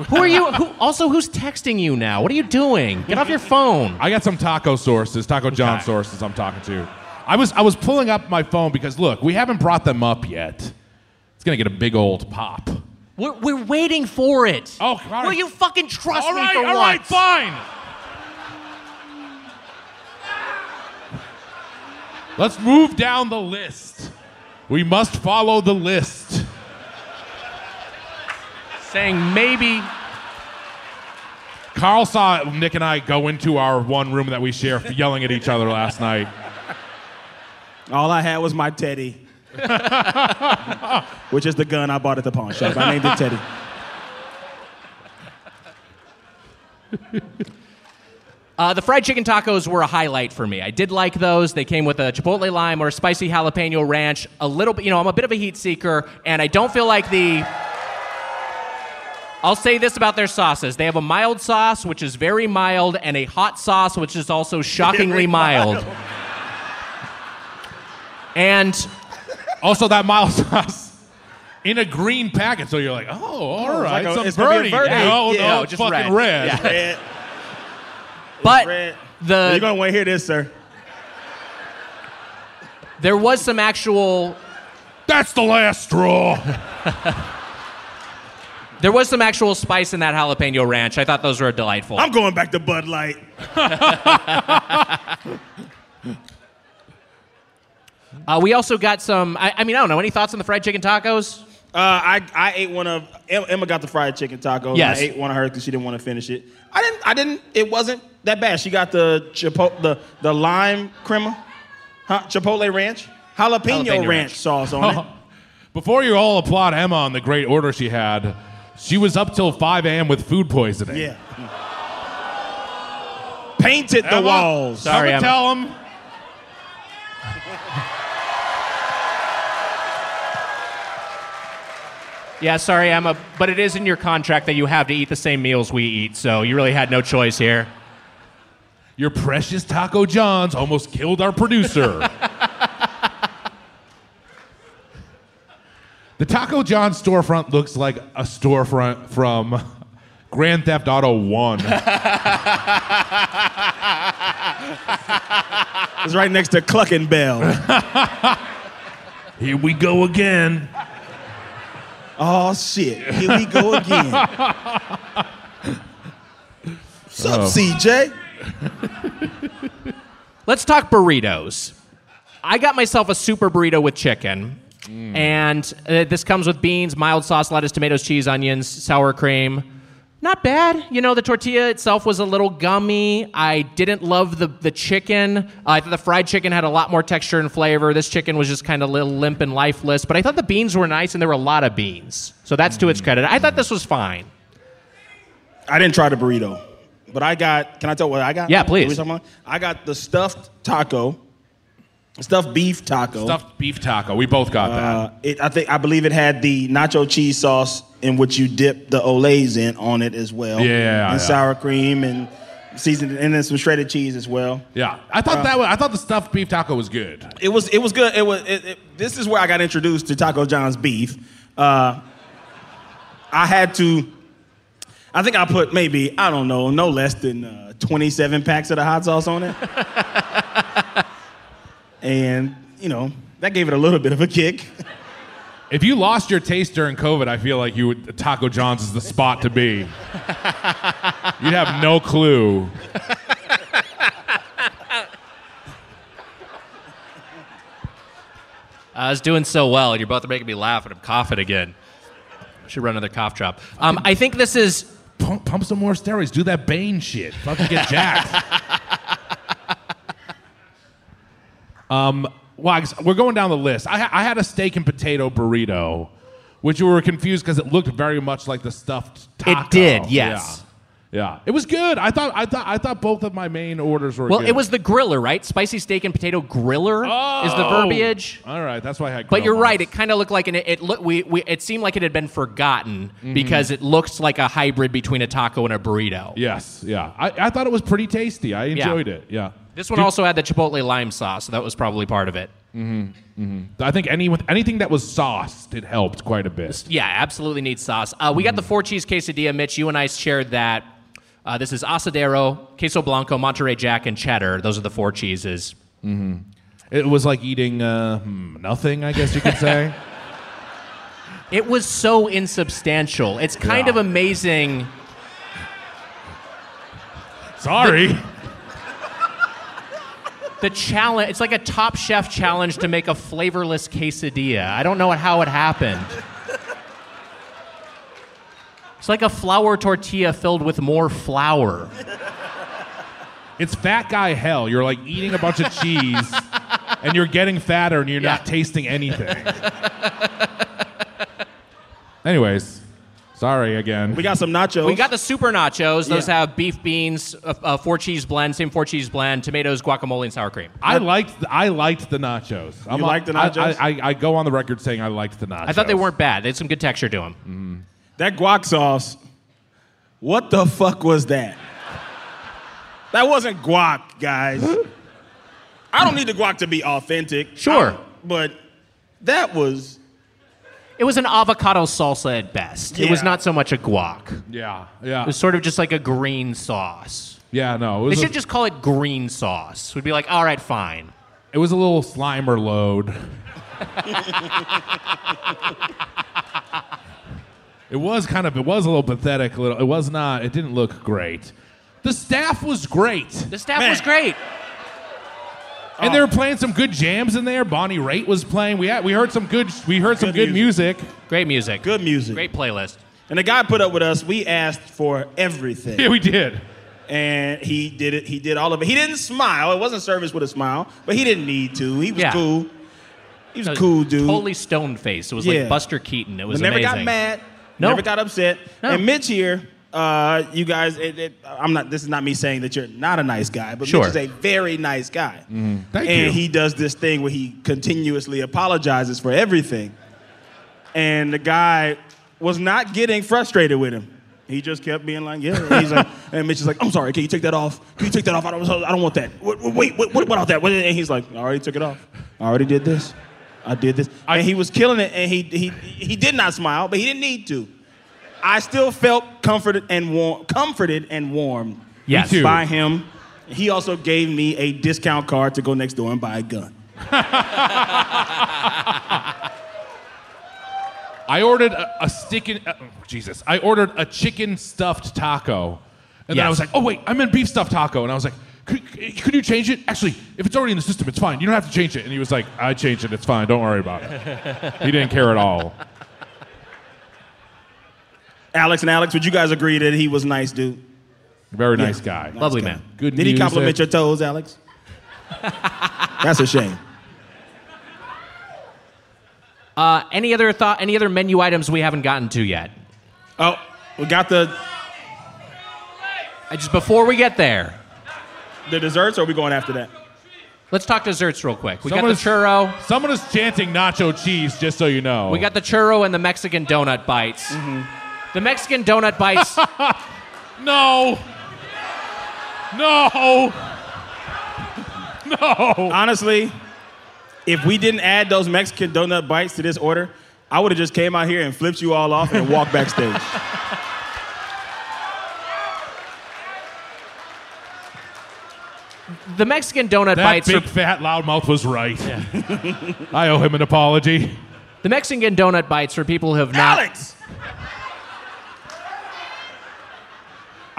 Who are you? Who, also, who's texting you now? What are you doing? Get off your phone. I got some taco sources, Taco John Okay. sources I'm talking to. I was I was pulling up my phone because look, we haven't brought them up yet. It's gonna get a big old pop. We're, we're waiting for it. Oh, all right. Will you fucking trust All me right, for all right, once? fine. Let's move down the list. We must follow the list. Saying maybe. Carl saw Nick and I go into our one room that we share yelling at each other last night. All I had was my teddy, which is the gun I bought at the pawn shop. I named it Teddy. Uh, the fried chicken tacos were a highlight for me. I did like those. They came with a chipotle lime or a spicy jalapeno ranch. A little bit, you know, I'm a bit of a heat seeker, and I don't feel like the. I'll say this about their sauces. They have a mild sauce, which is very mild, and a hot sauce, which is also shockingly Very mild. And Also, that mild sauce in a green packet, so you're like, oh, all Oh, it's right, like a- some it's gonna be birdie. a birdie. No, Yeah, no, no, it's just fucking red. red. Yeah. Red. but Red. the You're gonna want to hear this, sir. there was some actual That's the last straw. there was some actual spice in that jalapeno ranch. I thought those were delightful. I'm going back to Bud Light. Uh, we also got some. I, I mean, I don't know. Any thoughts on the fried chicken tacos? Uh, I, I ate one of Emma got the fried chicken tacos. Yes. I ate one of hers because she didn't want to finish it. I didn't. I didn't. It wasn't that bad. She got the chipotle, the the lime crema, huh? Chipotle ranch, jalapeno, Jalapeno ranch, ranch. sauce on it. Before you all applaud Emma on the great order she had, she was up till 5 a.m. with food poisoning. Yeah. Painted the walls. Sorry, Come Emma. tell them. Yeah, sorry, Emma, but it is in your contract that you have to eat the same meals we eat, so you really had no choice here. Your precious Taco John's almost killed our producer. the Taco John's storefront looks like a storefront from Grand Theft Auto 1. It's right next to Clucking Bell. Here we go again. Oh shit! Here we go again. Sup, Oh. CJ? Let's talk burritos. I got myself a super burrito with chicken, and uh, this comes with beans, mild sauce, lettuce, tomatoes, cheese, onions, sour cream. Not bad. You know, the tortilla itself was a little gummy. I didn't love the, the chicken. Uh, I thought the fried chicken had a lot more texture and flavor. This chicken was just kind of a little limp and lifeless, but I thought the beans were nice, and there were a lot of beans. So that's to its credit. I thought this was fine. I didn't try the burrito. but I got. Can I tell what I got? Yeah, What we please. talking about? I got the stuffed taco, stuffed beef taco. Stuffed beef taco. We both got that. Uh, it, I think I believe it had the nacho cheese sauce in which you dip the Olés in on it as well. Yeah, yeah, and yeah. sour cream and seasoned, and then some shredded cheese as well. Yeah, I thought Uh, that. Was, I thought the stuffed beef taco was good. It was it was good. It was. It, it, this is where I got introduced to Taco John's beef. Uh, I had to. I think I put maybe I don't know, no less than uh, 27 packs of the hot sauce on it, and you know that gave it a little bit of a kick. If you lost your taste during COVID, I feel like you would Taco John's is the spot to be. You'd have no clue. I was doing so well, and you're both making me laugh, and I'm coughing again. Should run another cough drop. Um, I think this is Pump, pump some more steroids. Do that Bane shit. Fucking get jacked. um, Wags, we're going down the list. I, ha- I had a steak and potato burrito, which we were confused because it looked very much like the stuffed taco. It did, yes. Yeah. Yeah. It was good. I thought I thought I thought both of my main orders were well, good. it was the griller, right? Spicy steak and potato griller is the Oh. verbiage. All right, that's why I had But you're right. It kind of looked like an it. Look, we, we it seemed like it had been forgotten Mhm. because it looks like a hybrid between a taco and a burrito. Yes, yeah. I, I thought it was pretty tasty. I enjoyed it. Yeah. This one also had the chipotle lime sauce, so that was probably part of it. Mm-hmm, mm-hmm. I think any anything that was sauced, it helped quite a bit. Yeah, absolutely needs sauce. Uh, we got the four cheese quesadilla, Mitch. You and I shared that. Uh, this is asadero, queso blanco, Monterey Jack, and cheddar. Those are the four cheeses. Mm-hmm. It was like eating uh, hmm, nothing, I guess you could say. It was so insubstantial. It's kind Yeah. of amazing. Sorry. The challenge, it's like a top chef challenge to make a flavorless quesadilla. I don't know how it happened. It's like a flour tortilla filled with more flour. It's fat guy hell. You're like eating a bunch of cheese, and you're getting fatter, and you're not tasting anything. Anyways, sorry again. We got some nachos. We got the super nachos. Those Yeah. have beef beans, a, a four cheese blend, same four cheese blend, tomatoes, guacamole, and sour cream. I liked I liked the nachos. You liked the nachos? I, I, I go on the record saying I liked the nachos. I thought they weren't bad. They had some good texture to them. Mm-hmm. That guac sauce. What the fuck was that? That wasn't guac, guys. I don't need the guac to be authentic. Sure. I- but that was It was an avocado salsa at best. It was Yeah. not so much a guac. Yeah, yeah. It was sort of just like a green sauce. Yeah, no. It They was, should just call it green sauce. We'd be like, all right, fine. it was a little Slimer load. it was kind of. It was a little pathetic. a Little. It was not. It didn't look great. The staff was great. The staff was great. And they oh. were playing some good jams in there. Bonnie Raitt was playing. We had, we heard some good we heard some good, music. Great music. good music. Great playlist. And the guy put up with us. We asked for everything. Yeah, we did. and he did it. He did all of it. He didn't smile. It wasn't service with a smile, but he didn't need to. He was Yeah. cool. He was a cool dude. Totally stone faced. It was Yeah. like Buster Keaton. It was but never amazing. got mad. No. Never got upset. No. And Mitch here, uh, you guys, it, it, I'm not. This is not me saying that you're not a nice guy, but Sure. Mitch is a very nice guy. Thank you. and you. he does this thing where he continuously apologizes for everything. And the guy was not getting frustrated with him. He just kept being like, yeah. And, he's like, and Mitch is like, I'm sorry, can you take that off? Can you take that off? I don't, I don't want that. Wait, wait, what, what about that? And he's like, I already took it off. I already did this. I did this. and he was killing it, and he, he, he did not smile, but he didn't need to. I still felt comforted and warm, comforted and warmed Yes. By him. He also gave me a discount card to go next door and buy a gun. I ordered a, a stick in, uh, Jesus. I ordered a chicken stuffed taco. And then I was like, oh, wait, I meant beef stuffed taco. And I was like, could, could you change it? Actually, if it's already in the system, it's fine. You don't have to change it. And he was like, I changed it. It's fine. Don't worry about it. he didn't care at all. Alex and Alex, would you guys agree that he was nice, dude? Very Yeah. nice guy. Lovely guy. man. Good Did he compliment your toes, Alex? That's a shame. Uh, any other thought? Any other menu items we haven't gotten to yet? Oh, we got the. I just before we get there, The desserts, or are we going after that? let's talk desserts real quick. We Someone got is- the churro. Someone is chanting nacho cheese, just so you know. We got the churro and the Mexican donut bites. Mm-hmm. The Mexican donut bites. no. No. No. Honestly, if we didn't add those Mexican donut bites to this order, I would have just came out here and flipped you all off and walked backstage. the Mexican donut That bites. big Are, fat loudmouth was right. I owe him an apology. the Mexican donut bites for people who have not. Alex!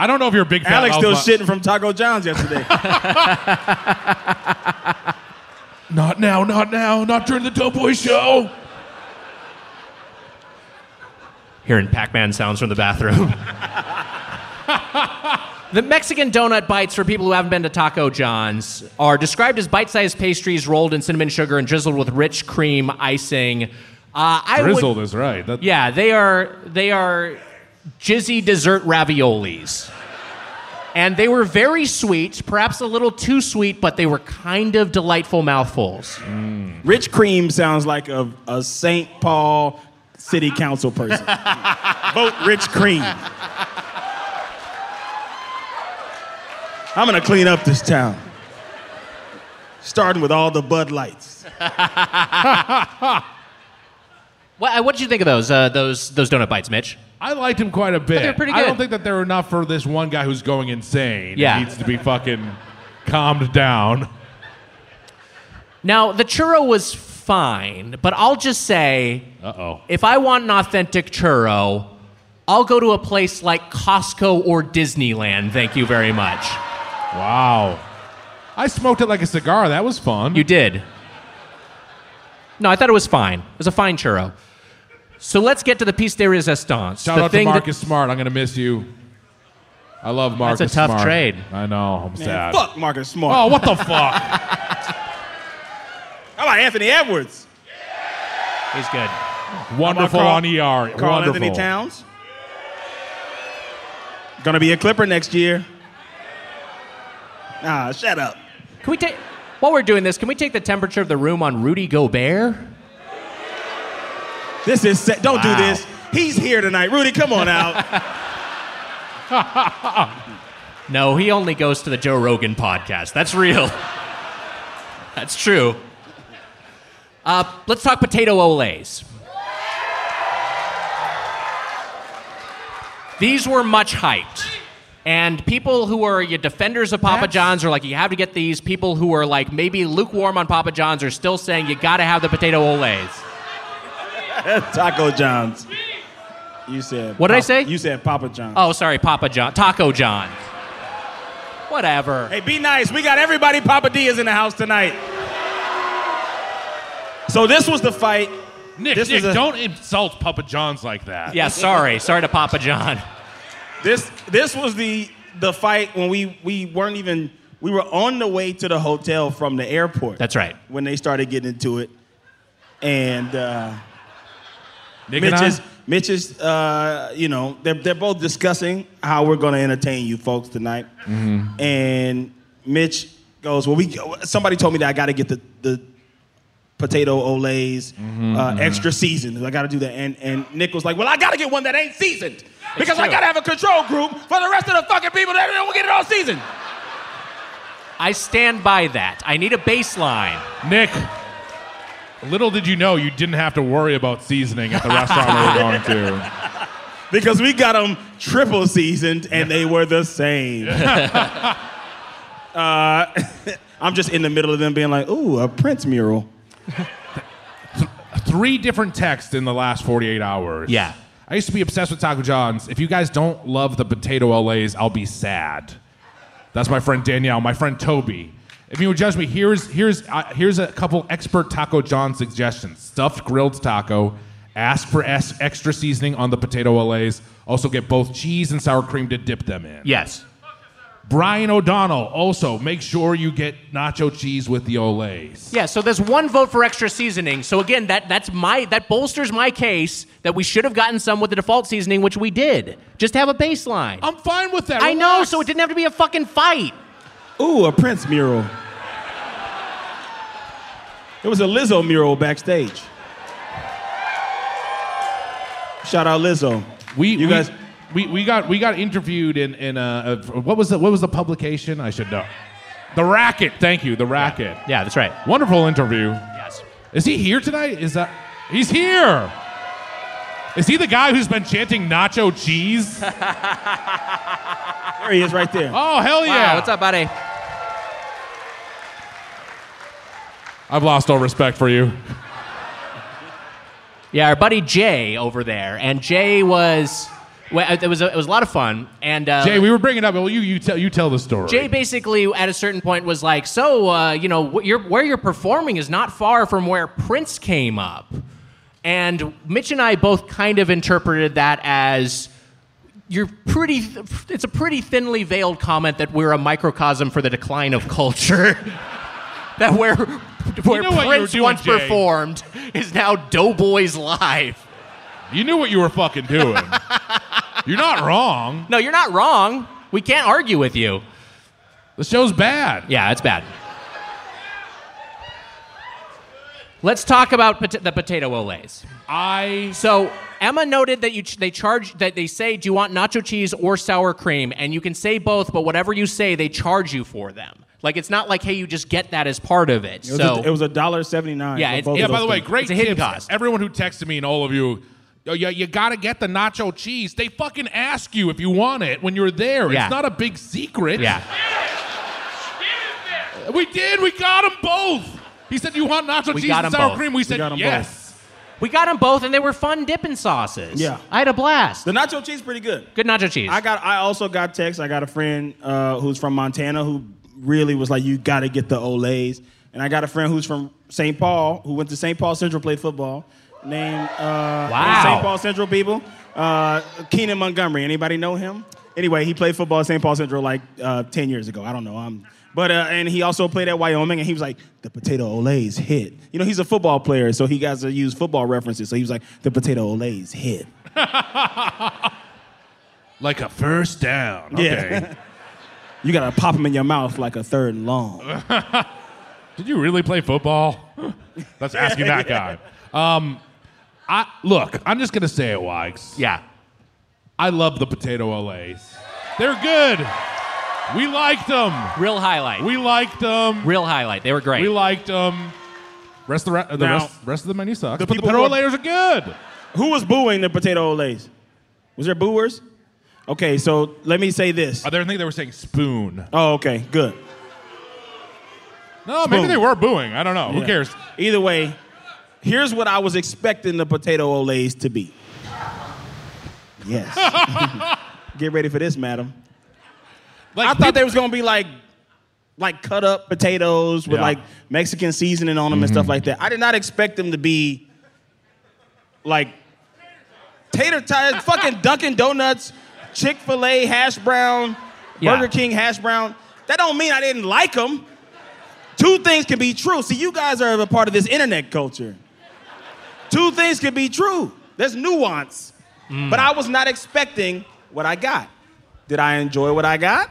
I don't know if you're a big fat Alex still loudmouth. shitting from Taco John's yesterday. Not now, not now, not during the Doughboy show. Hearing Pac-Man sounds from the bathroom. the Mexican donut bites for people who haven't been to Taco John's are described as bite-sized pastries rolled in cinnamon sugar and drizzled with rich cream icing. Uh, I would- Drizzled is right. That, Yeah, they are they are jizzy dessert raviolis. And they were very sweet, perhaps a little too sweet, but they were kind of delightful mouthfuls. Rich Cream sounds like a, a St. Paul city council person. Vote Rich Cream. I'm gonna clean up this town. Starting with all the Bud Lights. What what did you think of those uh, those those donut bites, Mitch? I liked him quite a bit. they're pretty I don't think that they're enough for this one guy who's going insane. Yeah. He needs to be fucking calmed down. Now, the churro was fine, but I'll just say Uh oh. if I want an authentic churro, I'll go to a place like Costco or Disneyland. Thank you very much. Wow. I smoked it like a cigar. That was fun. You did. No, I thought it was fine. It was a fine churro. So let's get to the piece de resistance. Shout the out to thing that- Marcus Smart. I'm gonna miss you. I love Marcus. That's a tough Smart. trade. I know. I'm Man, sad. fuck Marcus Smart. Oh, what the fuck? How about Anthony Edwards? He's good. Wonderful Carl- on ER. Carl Wonderful. Anthony Towns. Gonna be a Clipper next year. Ah, shut up. Can we take while we're doing this? Can we take the temperature of the room on Rudy Gobert? This is sa- don't Wow. do this. He's here tonight. Rudy, come on out. No, he only goes to the Joe Rogan podcast. That's real. That's true. Uh, let's talk potato Olés. These were much hyped. And people who are your defenders of Papa John's are like, you have to get these. People who are like maybe lukewarm on Papa John's are still saying you got to have the potato Olés. Taco John's. You said. What did I say? You said Papa John's. Oh, sorry, Papa John, Taco John. Whatever. Hey, be nice. We got everybody Papa Diaz in the house tonight. So this was the fight. Nick, This Nick a- don't insult Papa John's like that. Yeah, sorry, sorry to Papa John. This this was the the fight when we we weren't even we were on the way to the hotel from the airport. That's right. When they started getting into it, and uh, Nick Mitch is Mitch is uh, you know they're they're both discussing how we're going to entertain you folks tonight, Mm-hmm. and Mitch goes, well we somebody told me that I got to get the the potato Olés Mm-hmm, uh, extra seasoned. I got to do that, and and Nick was like, well I got to get one that ain't seasoned because I got to have a control group for the rest of the fucking people that don't get it all seasoned. I stand by that. I need a baseline. Nick, little did you know you didn't have to worry about seasoning at the restaurant we were going to. Because we got them triple seasoned and they were the same. uh, I'm just in the middle of them being like, ooh, a Prince mural. Three different texts in the last 48 hours. Yeah. I used to be obsessed with Taco John's. If you guys don't love the potato Olés, I'll be sad. That's my friend Danielle, my friend Toby. If you would judge me, here's here's uh, here's a couple expert Taco John suggestions: stuffed grilled taco. Ask for es- extra seasoning on the potato Olés. Also, get both cheese and sour cream to dip them in. Yes. Brian O'Donnell, also make sure you get nacho cheese with the Olés. Yeah, so there's one vote for extra seasoning. So again, that that's my that bolsters my case that we should have gotten some with the default seasoning, which we did. Just have a baseline. I'm fine with that. I know, so it didn't have to be a fucking fight. Ooh, a Prince mural. It was a Lizzo mural backstage. Shout out Lizzo. We You we, guys- we, we got we got interviewed in in uh, what was the what was the publication? I should know. The Racket. Thank you. The Racket. Yeah, that's right. Wonderful interview. Yes. Is he here tonight? Is that he's here? Is he the guy who's been chanting nacho cheese? There he is right there. Oh hell yeah! Wow, what's up, buddy? I've lost all respect for you. Yeah, our buddy Jay over there, and Jay was. Well, it was a, it was a lot of fun, and uh, Jay, we were bringing it up. Well, you you tell you tell the story. Jay basically at a certain point was like, "So, uh, you know, wh- you're, where you're performing is not far from where Prince came up," and Mitch and I both kind of interpreted that as you're pretty. It's a pretty thinly veiled comment that we're a microcosm for the decline of culture. that where where you were Prince doing, once Jay. performed is now Doughboys live. You knew what you were fucking doing. You're not wrong. No, you're not wrong. We can't argue with you. The show's bad. Yeah, it's bad. Let's talk about pot- the potato Olés. I So Emma noted that you ch- they charge that they say, "Do you want nacho cheese or sour cream?" And you can say both, but whatever you say, they charge you for them. Like it's not like, hey, you just get that as part of it. It was, so a, it was a dollar seventy nine. Yeah, it's- Yeah, by the way, great It's a hidden tips. cost. Everyone who texted me and all of you, yeah, you got to get the nacho cheese. They fucking ask you if you want it when you're there. Yeah. It's not a big secret. yeah, We did. We got them both. He said, "You want nacho We cheese got and 'em sour both. cream?" We said, got 'em "Yes." We got them both, and they were fun dipping sauces. Yeah. I had a blast. The nacho cheese pretty good. Good nacho cheese. I got. I also got text. I got a friend uh, who's from Montana who really was like, "You got to get the Olés." And I got a friend who's from St. Paul who went to St. Paul Central play football. Named uh, Wow. St. Paul Central people. Uh, Keenan Montgomery. Anybody know him? Anyway, he played football at St. Paul Central like uh, ten years ago. I don't know. I'm, but uh, and he also played at Wyoming, and he was like, "The potato Olés hit." You know, he's a football player, so he got to use football references. So he was like, "The potato Olés hit." Like a first down. Yeah. You gotta pop them in your mouth like a third and long. Did you really play football? That's asking that guy. Um, I look. I'm just gonna say it, Wags. yeah. I love the potato Olés. They're good. We liked them. Real highlight. We liked them. Real highlight. They were great. We liked them. Rest of the, re- the Now, rest, rest of the menu sucks. the but the people potato who are- are good. Who was booing the potato Olés? Was there booers? Okay, so let me say this. I think they were saying spoon. Oh, okay, good. No, maybe Spoon. they were booing. I don't know. Who Yeah. cares? Either way, here's what I was expecting the potato Olés to be. Yes. Get ready for this, madam. Like I thought they was gonna be like, like cut up potatoes with Yeah. like Mexican seasoning on them and stuff mm-hmm. like that. I did not expect them to be like tater tots, fucking Dunkin' Donuts, Chick Fil A hash brown, Yeah. Burger King hash brown. That don't mean I didn't like them. Two things can be true. See, you guys are a part of this internet culture. Two things can be true. There's nuance. Mm. But I was not expecting what I got. Did I enjoy what I got?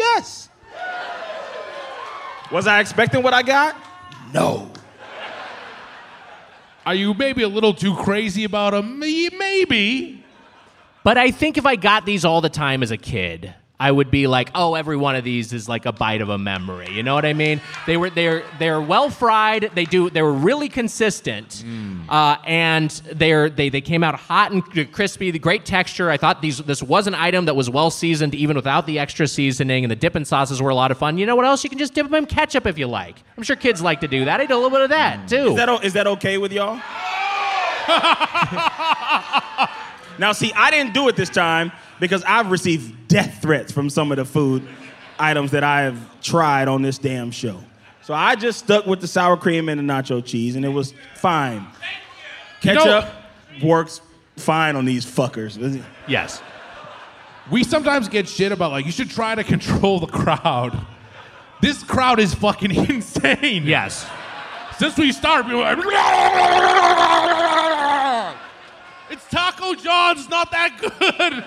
Yes. Was I expecting what I got? No. Are you maybe a little too crazy about them? Maybe. But I think if I got these all the time as a kid, I would be like, oh, every one of these is like a bite of a memory. You know what I mean? They were they're they're well fried. They do they were really consistent, uh, and they're they they came out hot and crispy. The great texture. I thought these this was an item that was well seasoned even without the extra seasoning. And the dipping sauces were a lot of fun. You know what else? You can just dip them in ketchup if you like. I'm sure kids like to do that. I did a little bit of that too. Is that, is that okay with y'all? now, see, I didn't do it this time because I've received death threats from some of the food items that I have tried on this damn show. So I just stuck with the sour cream and the nacho cheese, and it was fine. You know- Ketchup works fine on these fuckers. yes. we sometimes get shit about like you should try to control the crowd. This crowd is fucking insane. Yes. Since we started, people are like, it's Taco John's not that good.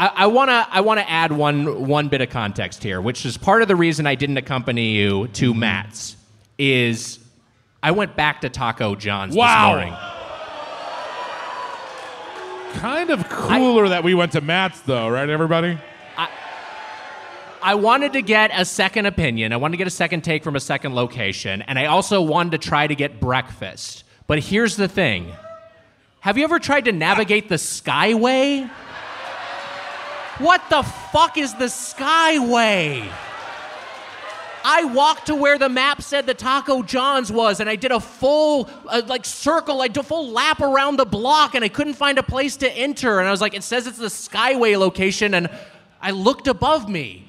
I, I wanna I wanna add one one bit of context here, which is part of the reason I didn't accompany you to mm-hmm. Matt's. Is I went back to Taco John's Wow. this morning. Kind of cooler that we went to Matt's though, right, everybody? I wanted to get a second opinion. I wanted to get a second take from a second location, and I also wanted to try to get breakfast. But here's the thing: Have you ever tried to navigate the Skyway? What the fuck is the Skyway? I walked to where the map said the Taco John's was, and I did a full uh, like circle, I did a full lap around the block, and I couldn't find a place to enter. And I was like, it says it's the Skyway location, and I looked above me,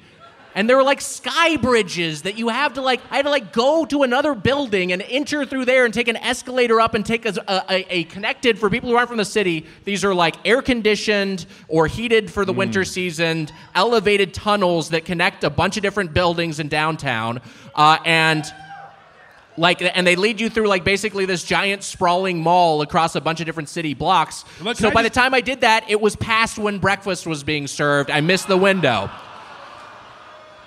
and there were like sky bridges that you have to like. I had to like go to another building and enter through there and take an escalator up and take a, a, a connected for people who aren't from the city. These are like air conditioned or heated for the winter season, elevated tunnels that connect a bunch of different buildings in downtown, uh, and like and they lead you through like basically this giant sprawling mall across a bunch of different city blocks. Look, so by just- the time I did that, it was past when breakfast was being served. I missed the window.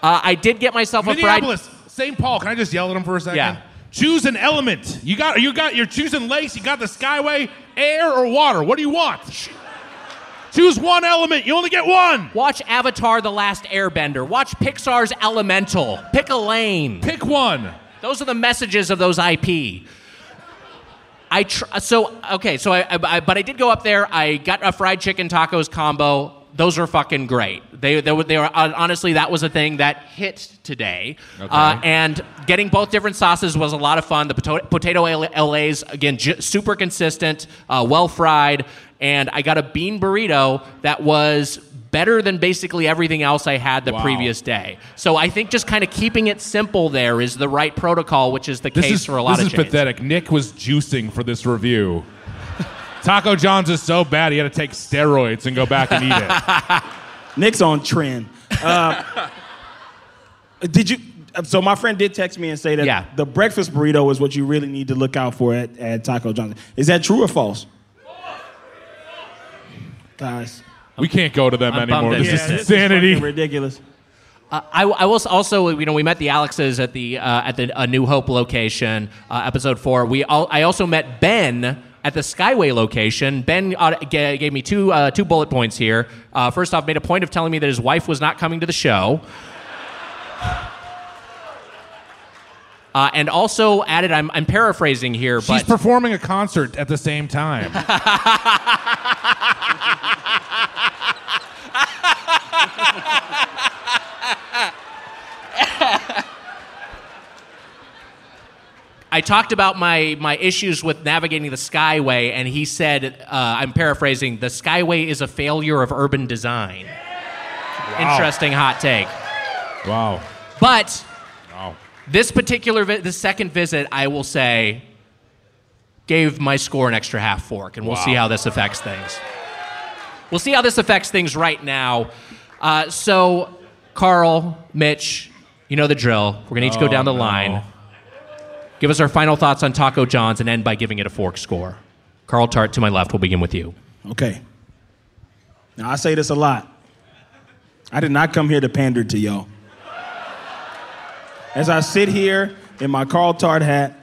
Uh, I did get myself a fried. Minneapolis, St. Paul. Can I just yell at him for a second? Yeah. Choose an element. You got you got you're choosing lace, you got the skyway, air or water. What do you want? Choose one element. You only get one. Watch Avatar: The Last Airbender. Watch Pixar's Elemental. Pick a lane. Pick one. Those are the messages of those IP. I tr- so okay, so I, I, I- but I did go up there. I got a fried chicken tacos combo. Those are fucking great. They they were, they were uh, honestly that was a thing that hit today. Uh, and getting both different sauces was a lot of fun. The potato, potato Olés again j- super consistent, uh, well fried, and I got a bean burrito that was better than basically everything else I had the Wow. previous day. So I think just kind of keeping it simple there is the right protocol, which is the This case is for a lot this of is chains. pathetic. Nick was juicing for this review. Taco John's is so bad he had to take steroids and go back and eat it. Nick's on trend. Uh, did you? So my friend did text me and say that Yeah. the breakfast burrito is what you really need to look out for at, at Taco John's. Is that true or false? Guys, We can't go to them I'm anymore. This that- is Yeah, this insanity. fucking ridiculous. Uh, I, I will also, you know, we met the Alexes at the uh, at the uh, New Hope location, uh, episode four. We all, I also met Ben at the Skyway location. Ben uh, ga- gave me two uh, two bullet points here. Uh, first off, made a point of telling me that his wife was not coming to the show. Uh, and also added, I'm, I'm paraphrasing here, She's performing a concert at the same time. I talked about my, my issues with navigating the Skyway, and he said, uh, I'm paraphrasing, the Skyway is a failure of urban design. Interesting hot take. wow. But Wow. this particular, vi- the second visit, I will say, gave my score an extra half fork, and we'll see how this affects things. We'll see how this affects things right now. Uh, so, Carl, Mitch, you know the drill. We're gonna each go Oh, down the no. line. Give us our final thoughts on Taco John's and end by giving it a fork score. Carl Tart to my left. We'll begin with you. Okay. Now I say this a lot. I did not come here to pander to y'all. As I sit here in my Carl Tart hat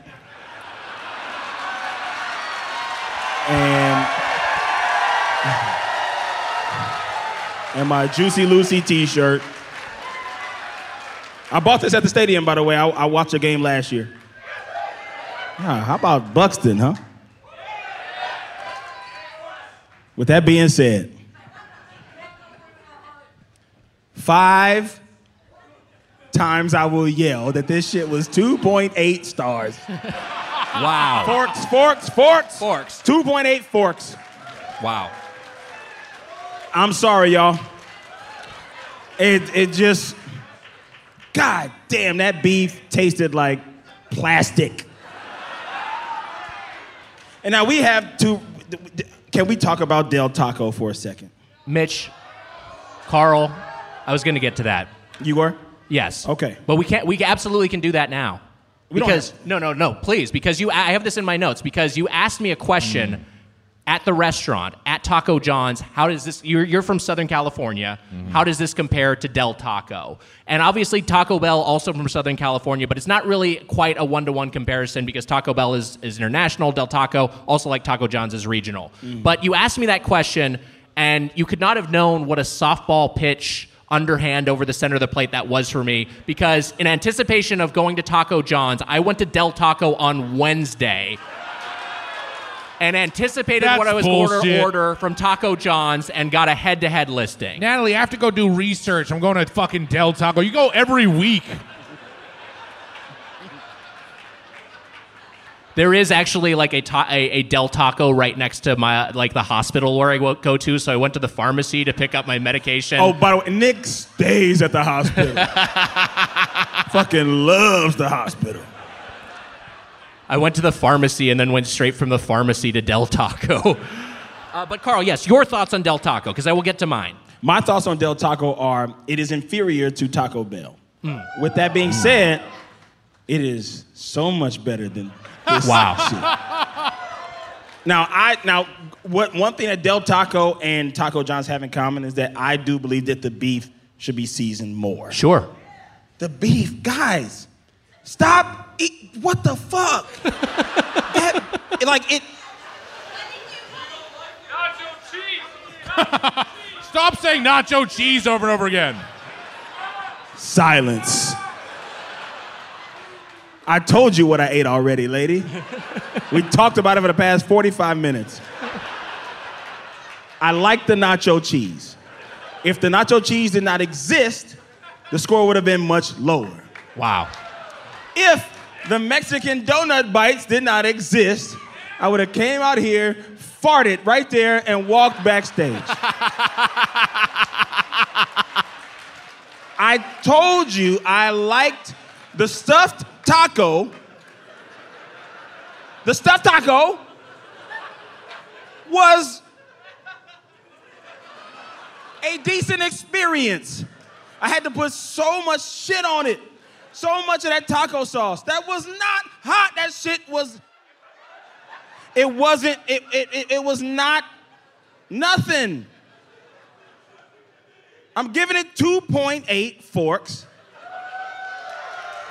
and and my Juicy Lucy T-shirt. I bought this at the stadium, by the way. I, I watched a game last year. How about Buxton, huh? With that being said, five times I will yell that this shit was 2.8 stars. Wow. Forks, forks, forks. Forks. 2.8 forks. Wow. I'm sorry, y'all. It, it just, God damn, that beef tasted like plastic. And now we have to. Can we talk about Del Taco for a second? Mitch, Carl, I was going to get to that. You were? Yes. Okay. But we can't. We absolutely can do that now. We don't because no, no, no, please, because you. I have this in my notes because you asked me a question Mm. At the restaurant at Taco John's. How does this? You're, you're from Southern California. Mm-hmm. How does this compare to Del Taco? And obviously Taco Bell also from Southern California, but it's not really quite a one to one comparison because Taco Bell is is international. Del Taco also like Taco John's is regional. Mm. But you asked me that question, and you could not have known what a softball pitch underhand over the center of the plate that was for me because in anticipation of going to Taco John's, I went to Del Taco on Wednesday and anticipated That's what I was going to order from Taco John's and got a head-to-head listing. Natalie, I have to go do research. I'm going to fucking Del Taco. You go every week. There is actually like a, ta- a, a Del Taco right next to my like the hospital where I go- go to, so I went to the pharmacy to pick up my medication. Oh, by the way, Nick stays at the hospital. Fucking loves the hospital. I went to the pharmacy and then went straight from the pharmacy to Del Taco. uh, but Carl, yes, your thoughts on Del Taco because I will get to mine. My thoughts on Del Taco are it is inferior to Taco Bell. Mm. With that being said, it is so much better than this Wow. shit. Now, I now what one thing that Del Taco and Taco John's have in common is that I do believe that the beef should be seasoned more. Sure. The beef, guys, stop eat what the fuck? that, like it Stop saying nacho cheese over and over again. Silence. I told you what I ate already, lady. we talked about it for the past 45 minutes. I like the nacho cheese. If the nacho cheese did not exist, the score would have been much lower. Wow. If the Mexican donut bites did not exist, I would have came out here, farted right there, and walked backstage. I told you I liked the stuffed taco. The stuffed taco was a decent experience. I had to put so much shit on it. So much of that taco sauce. That was not hot. That shit was. It wasn't, it, it, it, it was not nothing. I'm giving it 2.8 forks,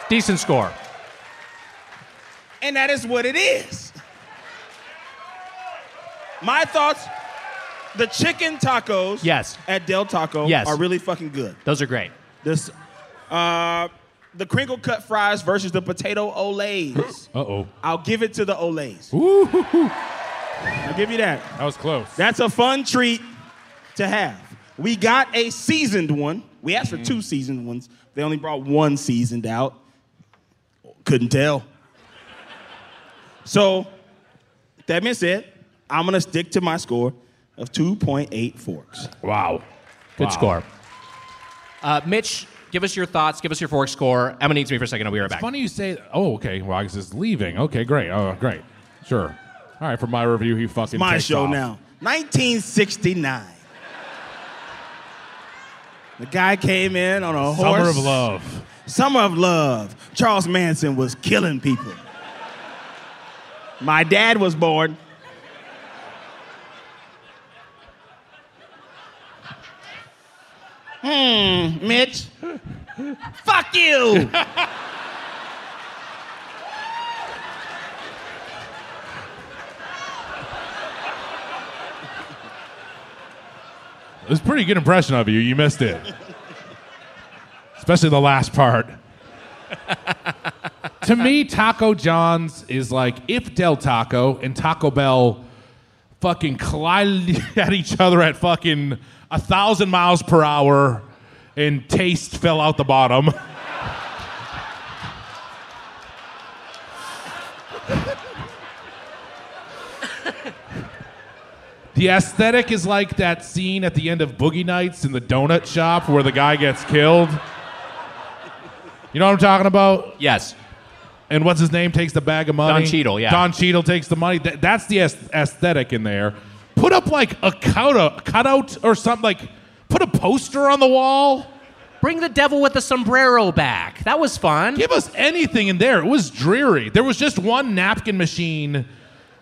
Decent score. and that is what it is. My thoughts the chicken tacos Yes. at Del Taco Yes. are really fucking good. Those are great. This, uh, the crinkle cut fries versus the potato Olés. Uh oh. I'll give it to the Olés. I'll give you that. That was close. That's a fun treat to have. We got a seasoned one. We asked for two seasoned ones. They only brought one seasoned out. Couldn't tell. So, that being said, I'm gonna stick to my score of 2.8 forks. Wow. Good Wow. score. Uh, Mitch, give us your thoughts. Give us your fork score. Emma needs me for a second. I'll be right back. Funny you say. Oh, okay. Well, I guess it's leaving. Okay, great. Oh, great. Sure. All right. For my review, he fucking. My takes show off. now. 1969. The guy came in on a horse. Summer of Love. Summer of Love. Charles Manson was killing people. My dad was born. Hmm, Mitch. Fuck you. It was a pretty good impression of you. You missed it. Especially the last part. to me, Taco John's is like if Del Taco and Taco Bell fucking collided at each other at fucking a thousand miles per hour and taste fell out the bottom. The aesthetic is like that scene at the end of Boogie Nights in the donut shop where the guy gets killed. You know what I'm talking about? Yes. And what's his name takes the bag of money? Don Cheadle, yeah. Don Cheadle takes the money. Th- that's the aesthetic in there. Put up like a cutout, cutout or something. Like put a poster on the wall. Bring the devil with the sombrero back. That was fun. Give us anything in there. It was dreary. There was just one napkin machine,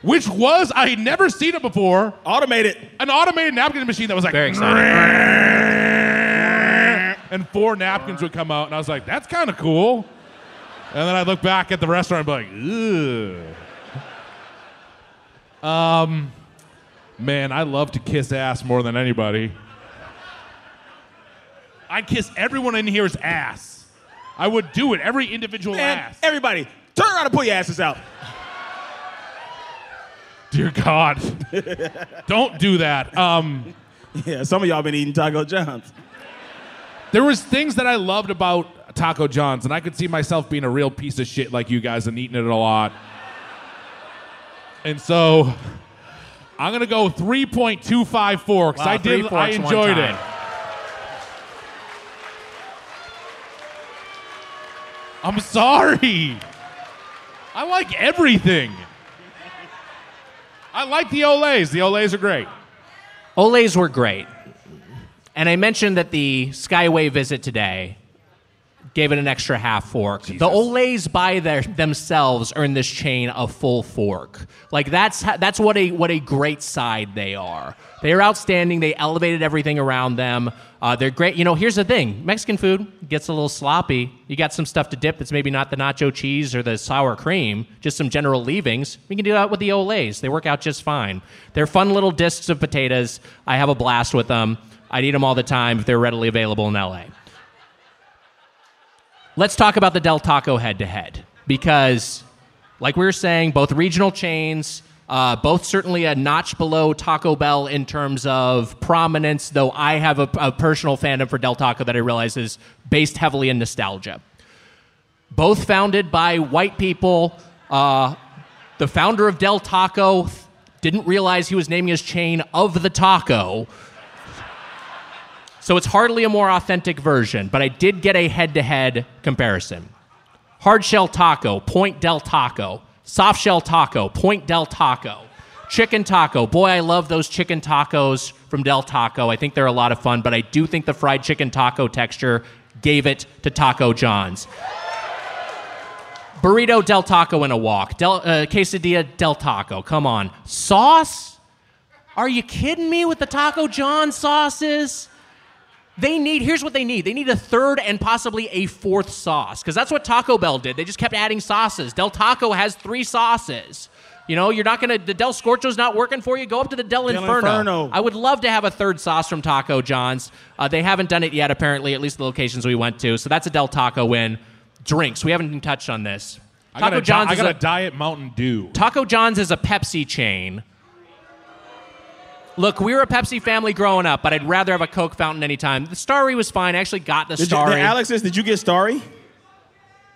which was I had never seen it before. Automated. An automated napkin machine that was like Very exciting. and four napkins would come out, and I was like, that's kind of cool. And then I look back at the restaurant and be like, ugh. Um, man, I love to kiss ass more than anybody. I'd kiss everyone in here's ass. I would do it, every individual Man, ass. everybody, turn around and pull your asses out. Dear God, don't do that. Um, Yeah, some of y'all been eating Taco John's. There was things that I loved about Taco John's, and I could see myself being a real piece of shit like you guys and eating it a lot. And so I'm gonna go 3.25 forks. Wow, I did. I enjoyed it. I'm sorry. I like everything. I like the Olés. The Olés are great. Olés were great. And I mentioned that the Skyway visit today gave it an extra half fork. The Olés by their, themselves earn this chain a full fork. Like that's ha- that's what a what a great side they are. They are outstanding. They elevated everything around them. Uh, they're great. You know, here's the thing: Mexican food gets a little sloppy. You got some stuff to dip that's maybe not the nacho cheese or the sour cream, just some general leavings. We can do that with the Olés. They work out just fine. They're fun little discs of potatoes. I have a blast with them. I'd eat them all the time if they're readily available in LA. Let's talk about the Del Taco head to head because, like we were saying, both regional chains, uh, both certainly a notch below Taco Bell in terms of prominence, though I have a, a personal fandom for Del Taco that I realize is based heavily in nostalgia. Both founded by white people. Uh, the founder of Del Taco didn't realize he was naming his chain of the taco. So it's hardly a more authentic version, but I did get a head to head comparison. Hard shell taco, Point Del Taco. Soft shell taco, Point Del Taco. Chicken taco, boy, I love those chicken tacos from Del Taco. I think they're a lot of fun, but I do think the fried chicken taco texture gave it to Taco John's. Burrito Del Taco in a walk. Del, uh, quesadilla Del Taco. Come on. Sauce? Are you kidding me with the Taco John sauces? They need, here's what they need. They need a third and possibly a fourth sauce, because that's what Taco Bell did. They just kept adding sauces. Del Taco has three sauces. You know, you're not gonna, the Del Scorcho's not working for you. Go up to the Del, Del Inferno. Inferno. I would love to have a third sauce from Taco John's. Uh, they haven't done it yet, apparently, at least the locations we went to. So that's a Del Taco win. Drinks, we haven't even touched on this. I got, Taco a, John's I is got a- a Diet Mountain Dew. Taco John's is a Pepsi chain. Look, we were a Pepsi family growing up, but I'd rather have a Coke fountain anytime. The Starry was fine. I actually got the Did you, Starry. the Alexis, did you get Starry?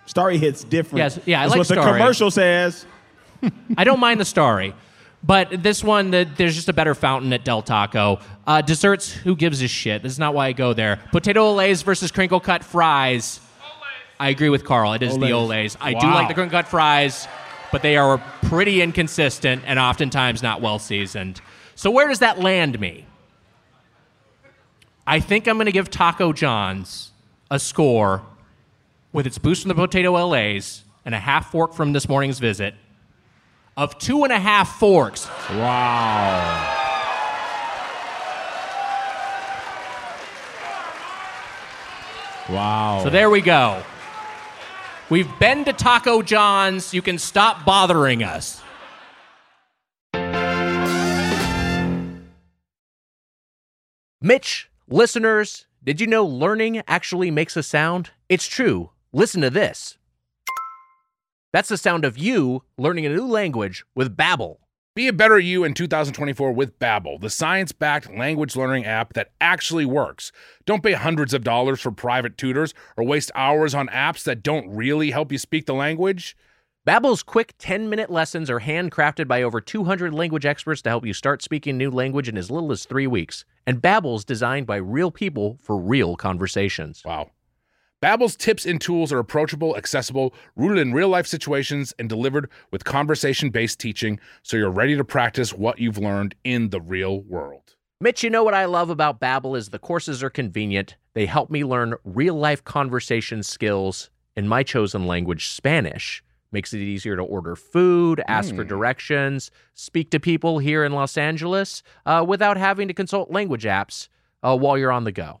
Starry hits different. Yes, yeah, I That's like what the commercial says. I don't mind the Starry. But this one, the, there's just a better fountain at Del Taco. Uh, desserts, who gives a shit? This is not why I go there. Potato Olés versus crinkle cut fries. I agree with Carl. It is the Olés. Olés. I do like the crinkle cut fries, but they are pretty inconsistent and oftentimes not well seasoned. So where does that land me? I think I'm going to give Taco John's a score with its boost from the potato LAs and a half fork from this morning's visit of two and a half forks. Wow. Wow. So there we go. We've been to Taco John's. You can stop bothering us. Mitch, listeners, did you know learning actually makes a sound? It's true. Listen to this. That's the sound of you learning a new language with Babbel. Be a better you in 2024 with Babbel, the science-backed language learning app that actually works. Don't pay hundreds of dollars for private tutors or waste hours on apps that don't really help you speak the language. Babbel's quick 10-minute lessons are handcrafted by over 200 language experts to help you start speaking new language in as little as 3 weeks. And Babbel's designed by real people for real conversations. Wow. Babbel's tips and tools are approachable, accessible, rooted in real-life situations, and delivered with conversation-based teaching, so you're ready to practice what you've learned in the real world. Mitch, you know what I love about Babbel is the courses are convenient. They help me learn real-life conversation skills in my chosen language, Spanish. Makes it easier to order food, ask for Mm. directions, speak to people here in Los Angeles uh, without having to consult language apps uh, while you're on the go.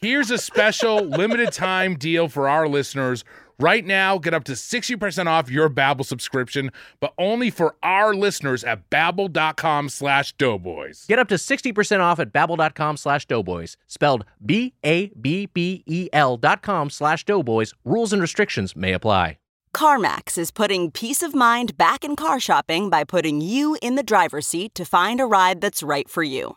here's a special limited time deal for our listeners. Right now, get up to 60% off your Babbel subscription, but only for our listeners at babbel.com slash doughboys. Get up to 60% off at babbel.com slash doughboys. Spelled B-A-B-B-E-L dot com slash doughboys. Rules and restrictions may apply. CarMax is putting peace of mind back in car shopping by putting you in the driver's seat to find a ride that's right for you.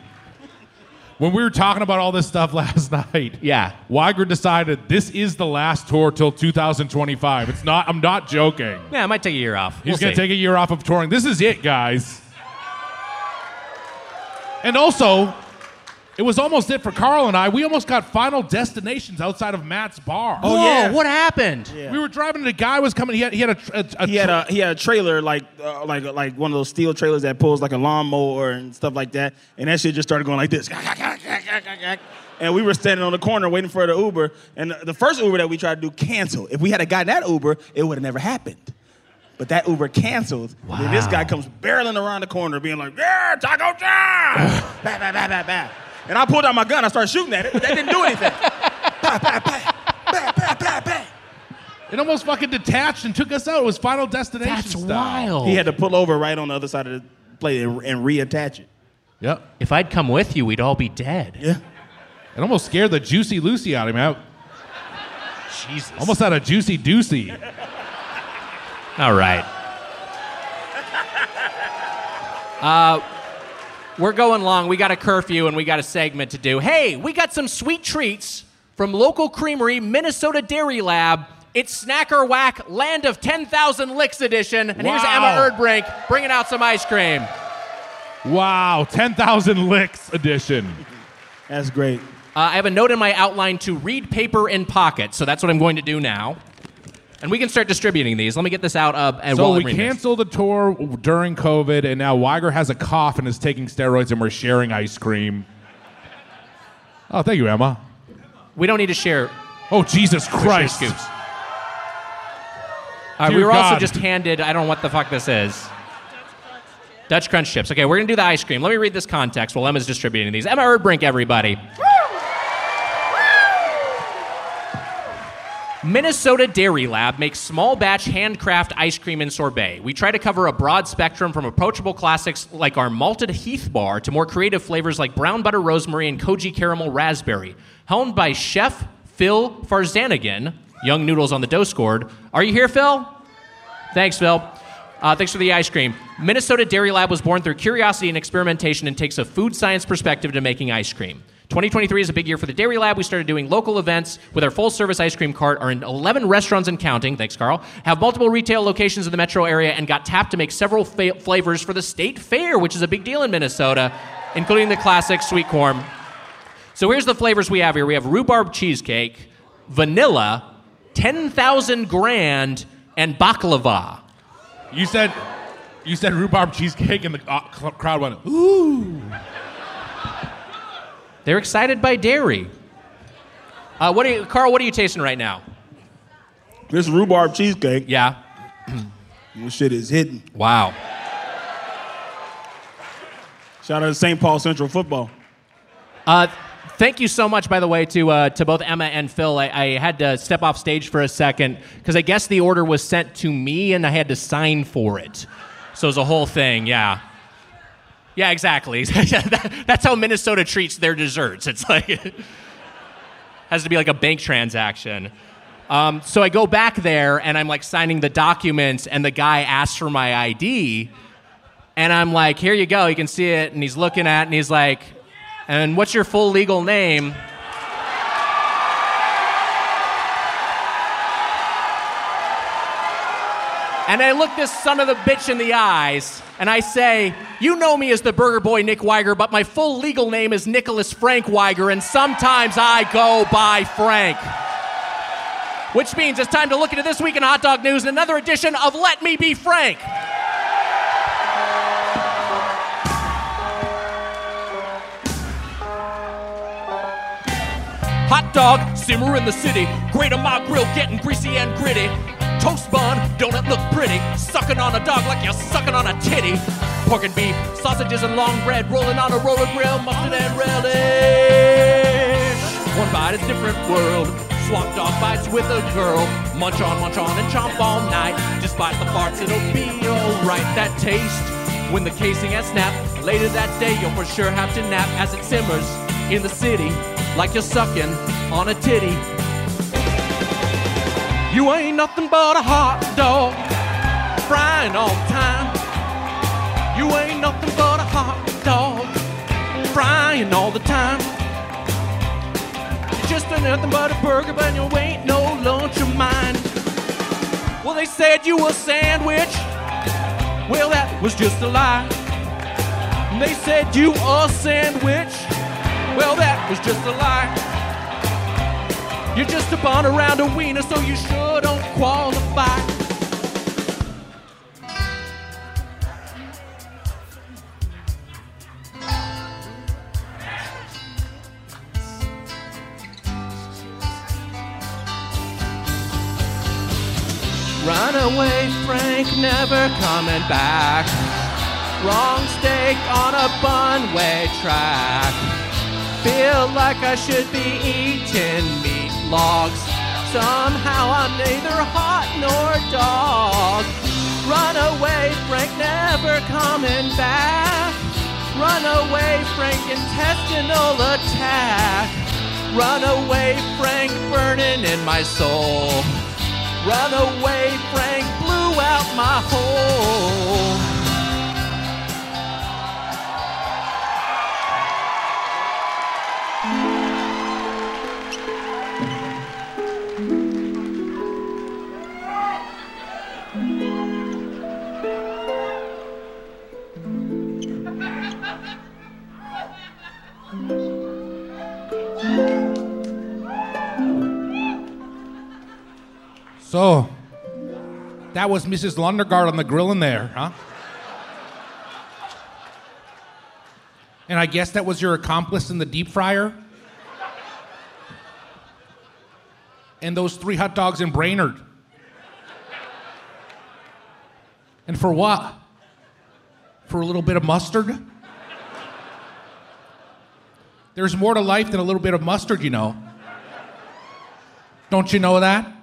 when we were talking about all this stuff last night, yeah, Wiger decided this is the last tour till 2025. It's not. I'm not joking. Yeah, I might take a year off. He's We'll gonna see. take a year off of touring. This is it, guys. And also, it was almost it for Carl and I. We almost got final destinations outside of Matt's bar. Oh, Whoa, yeah. what happened? We were driving, and a guy was coming. He had he had a, a, a he had a he had a trailer like uh, like like one of those steel trailers that pulls like a lawnmower and stuff like that, and that shit just started going like this. And we were standing on the corner waiting for the Uber, and the- the first Uber that we tried to do canceled. If we had a gotten that Uber, it would have never happened. But that Uber canceled. Then this guy comes barreling around the corner, being like, "Yeah, Taco John!" bah, bah, bah, bah, bah. And I pulled out my gun. I started shooting at it, but that didn't do anything. It almost fucking detached and took us out. It was Final Destination. That's style. wild. He had to pull over right on the other side of the plate and, and reattach it. Yep. If I'd come with you, we'd all be dead. Yeah. It almost scared the juicy Lucy out of him. Out. Jesus. Almost had a juicy doocy. All right. Uh, we're going long. We got a curfew and we got a segment to do. Hey, we got some sweet treats from local creamery, Minnesota Dairy Lab. It's Snack or Whack Land of 10,000 Licks edition. And here's Emma Erdbrink bringing out some ice cream. Wow, 10,000 licks edition. That's great. Uh, I have a note in my outline to read paper in pocket, so that's what I'm going to do now. And we can start distributing these. Let me get this out. Uh, and So we I'm reading this. canceled the tour during COVID, and now Wiger has a cough and is taking steroids, and we're sharing ice cream. Oh, thank you, Emma. We don't need to share. Oh, Jesus Christ. scoops. All right, we were also just handed. I don't know what the fuck this is. Dutch Crunch chips. Okay, we're gonna do the ice cream. Let me read this context while Emma's distributing these. Emma Erdbrink, everybody. Minnesota Dairy Lab makes small batch handcraft ice cream and sorbet. We try to cover a broad spectrum from approachable classics like our malted Heath bar to more creative flavors like brown butter rosemary and koji caramel raspberry. Helmed by Chef Phil Farzanigan, Young Noodles on the dough scored. Are you here, Phil? Thanks, Phil. Uh, thanks for the ice cream. Minnesota Dairy Lab was born through curiosity and experimentation and takes a food science perspective to making ice cream. 2023 is a big year for the Dairy Lab. We started doing local events with our full service ice cream cart, are in 11 restaurants and counting, thanks, Carl, have multiple retail locations in the metro area, and got tapped to make several fa- flavors for the state fair, which is a big deal in Minnesota, including the classic sweet corn. So here's the flavors we have here we have rhubarb cheesecake, vanilla, 10,000 grand, and baklava. You said, you said rhubarb cheesecake, and the uh, crowd went, ooh. They're excited by dairy. Uh, what are you, Carl? What are you tasting right now? This rhubarb cheesecake. Yeah. This shit is hidden. Wow. Shout out to St. Paul Central football. Uh, thank you so much, by the way, to uh, to both Emma and Phil. I, I had to step off stage for a second because I guess the order was sent to me and I had to sign for it. So it was a whole thing. Yeah. Yeah, exactly. That's how Minnesota treats their desserts. It's like it has to be like a bank transaction. Um, so I go back there and I'm like signing the documents, and the guy asks for my ID, and I'm like, "Here you go. You can see it." And he's looking at, it and he's like, "And what's your full legal name?" And I look this son of a bitch in the eyes and I say, You know me as the Burger Boy Nick Wiger, but my full legal name is Nicholas Frank Wiger, and sometimes I go by Frank. Which means it's time to look into this week in hot dog news and another edition of Let Me Be Frank. Hot dog, simmer in the city. Great on my grill, getting greasy and gritty. Toast bun, donut look pretty. Sucking on a dog like you're sucking on a titty. Pork and beef, sausages and long bread. Rolling on a roller grill, mustard and relish. One bite is different world. Swap dog bites with a girl. Munch on, munch on, and chomp all night. Despite the farts, it'll be alright. That taste when the casing has snapped. Later that day, you'll for sure have to nap as it simmers in the city like you're sucking on a titty. You ain't nothing but a hot dog, frying all the time. You ain't nothing but a hot dog, frying all the time. You're just nothing but a burger, but you ain't no lunch of mine. Well, they said you a sandwich. Well, that was just a lie. They said you a sandwich. Well, that was just a lie. You're just a bun around a wiener, so you sure don't qualify. Run away, Frank, never coming back. Wrong stake on a bunway track. Feel like I should be eating meat logs. Somehow I'm neither hot nor dog. Run away, Frank, never coming back. Run away, Frank, intestinal attack. Run away, Frank, burning in my soul. Run away, Frank, blew out my hole. So, that was Mrs. Lundegaard on the grill in there, huh? And I guess that was your accomplice in the deep fryer? And those three hot dogs in Brainerd. And for what? For a little bit of mustard? There's more to life than a little bit of mustard, you know. Don't you know that?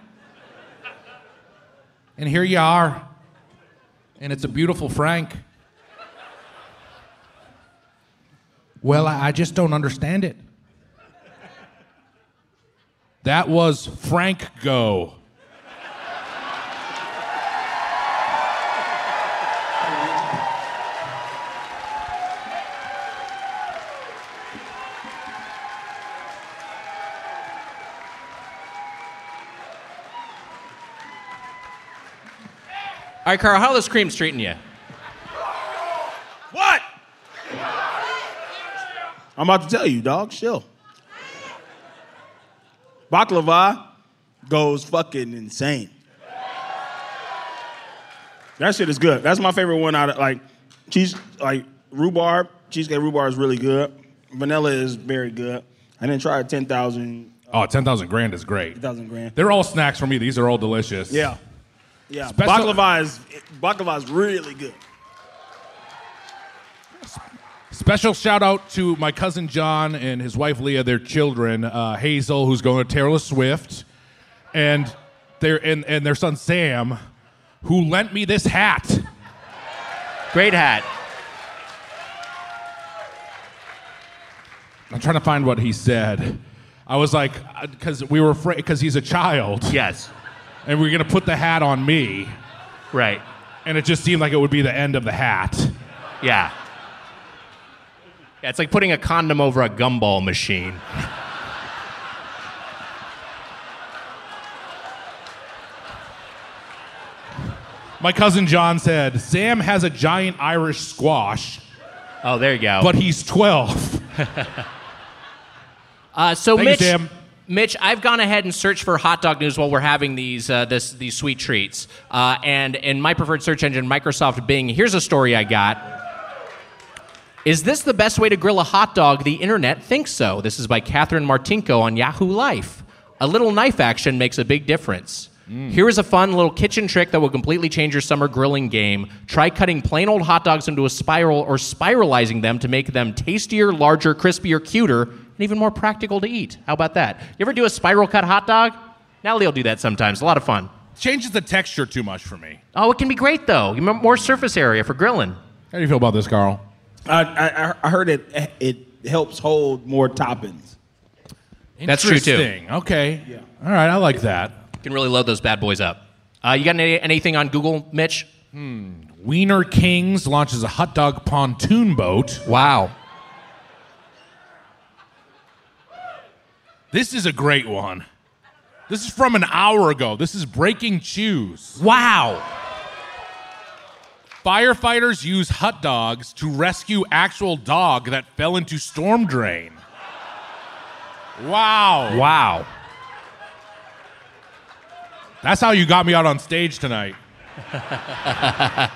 And here you are. And it's a beautiful Frank. Well, I, I just don't understand it. That was Frank Go. All right, Carl, how this cream treating you? What? I'm about to tell you, dog. Chill. Baklava goes fucking insane. That shit is good. That's my favorite one out of like cheese, like rhubarb. Cheesecake rhubarb is really good. Vanilla is very good. I didn't try a 10,000. Oh, 10,000 grand is great. 10,000 grand. They're all snacks for me. These are all delicious. Yeah. Yeah, Special- baklava is baklava is really good. Special shout out to my cousin John and his wife Leah, their children, uh, Hazel, who's going to Taylor Swift, and their and, and their son Sam, who lent me this hat. Great hat. I'm trying to find what he said. I was like, because we were afraid, because he's a child. Yes. And we are gonna put the hat on me. Right. And it just seemed like it would be the end of the hat. Yeah. Yeah, it's like putting a condom over a gumball machine. My cousin John said, Sam has a giant Irish squash, Oh, there you go. but he's 12. Uh, so Thank you, Mitch, Sam. Mitch, I've gone ahead and searched for hot dog news while we're having these uh, this, these sweet treats. Uh, and in my preferred search engine, Microsoft Bing, here's a story I got. Is this the best way to grill a hot dog? The internet thinks so. This is by Catherine Martinko on Yahoo Life. A little knife action makes a big difference. Here is a fun little kitchen trick that will completely change your summer grilling game. Try cutting plain old hot dogs into a spiral or spiralizing them to make them tastier, larger, crispier, cuter, and even more practical to eat. How about that? You ever do a spiral cut hot dog? Natalie will do that sometimes. A lot of fun. Changes the texture too much for me. Oh, it can be great though. You more surface area for grilling. How do you feel about this, Carl? I, I, I heard it it helps hold more toppings. That's true, too. Interesting. Okay. All right, I like that. You can really load those bad boys up. Uh, you got any, anything on Google, Mitch? Hmm. Wiener Kings launches a hot dog pontoon boat. Wow. This is a great one. This is from an hour ago. This is breaking chews. Wow. Firefighters use hot dogs to rescue actual dog that fell into storm drain. Wow. Wow. That's how you got me out on stage tonight.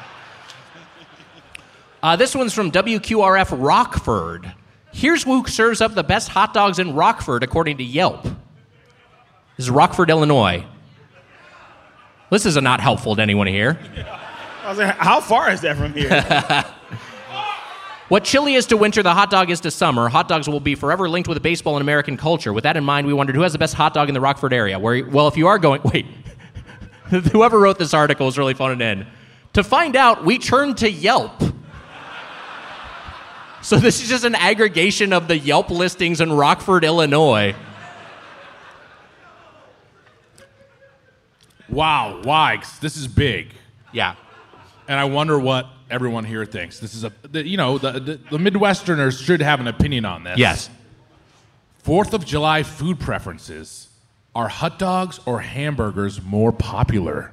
Uh, this one's from WQRF Rockford. Here's who serves up the best hot dogs in Rockford, according to Yelp. This is Rockford, Illinois. This is not helpful to anyone here. I was like, how far is that from here? What chili is to winter, the hot dog is to summer. Hot dogs will be forever linked with baseball and American culture. With that in mind, we wondered who has the best hot dog in the Rockford area. Where, well, if you are going, wait, whoever wrote this article is really phoning in. To find out, we turned to Yelp. So this is just an aggregation of the Yelp listings in Rockford, Illinois. Wow, Wags, this is big. Yeah. And I wonder what everyone here thinks. This is a, the, you know, the, the, the Midwesterners should have an opinion on this. Yes. Fourth of July food preferences. Are hot dogs or hamburgers more popular?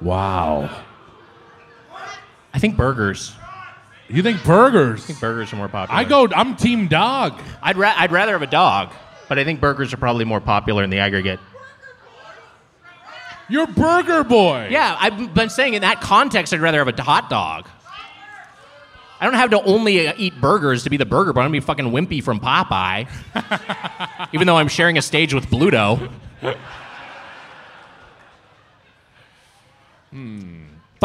Wow. I think burgers. You think burgers? I think burgers are more popular. I go, I'm team dog. I'd, ra- I'd rather have a dog, but I think burgers are probably more popular in the aggregate. You're burger boy. Yeah, I've been saying in that context, I'd rather have a hot dog. I don't have to only uh, eat burgers to be the burger, but I'm gonna be fucking wimpy from Popeye. Even though I'm sharing a stage with Bluto.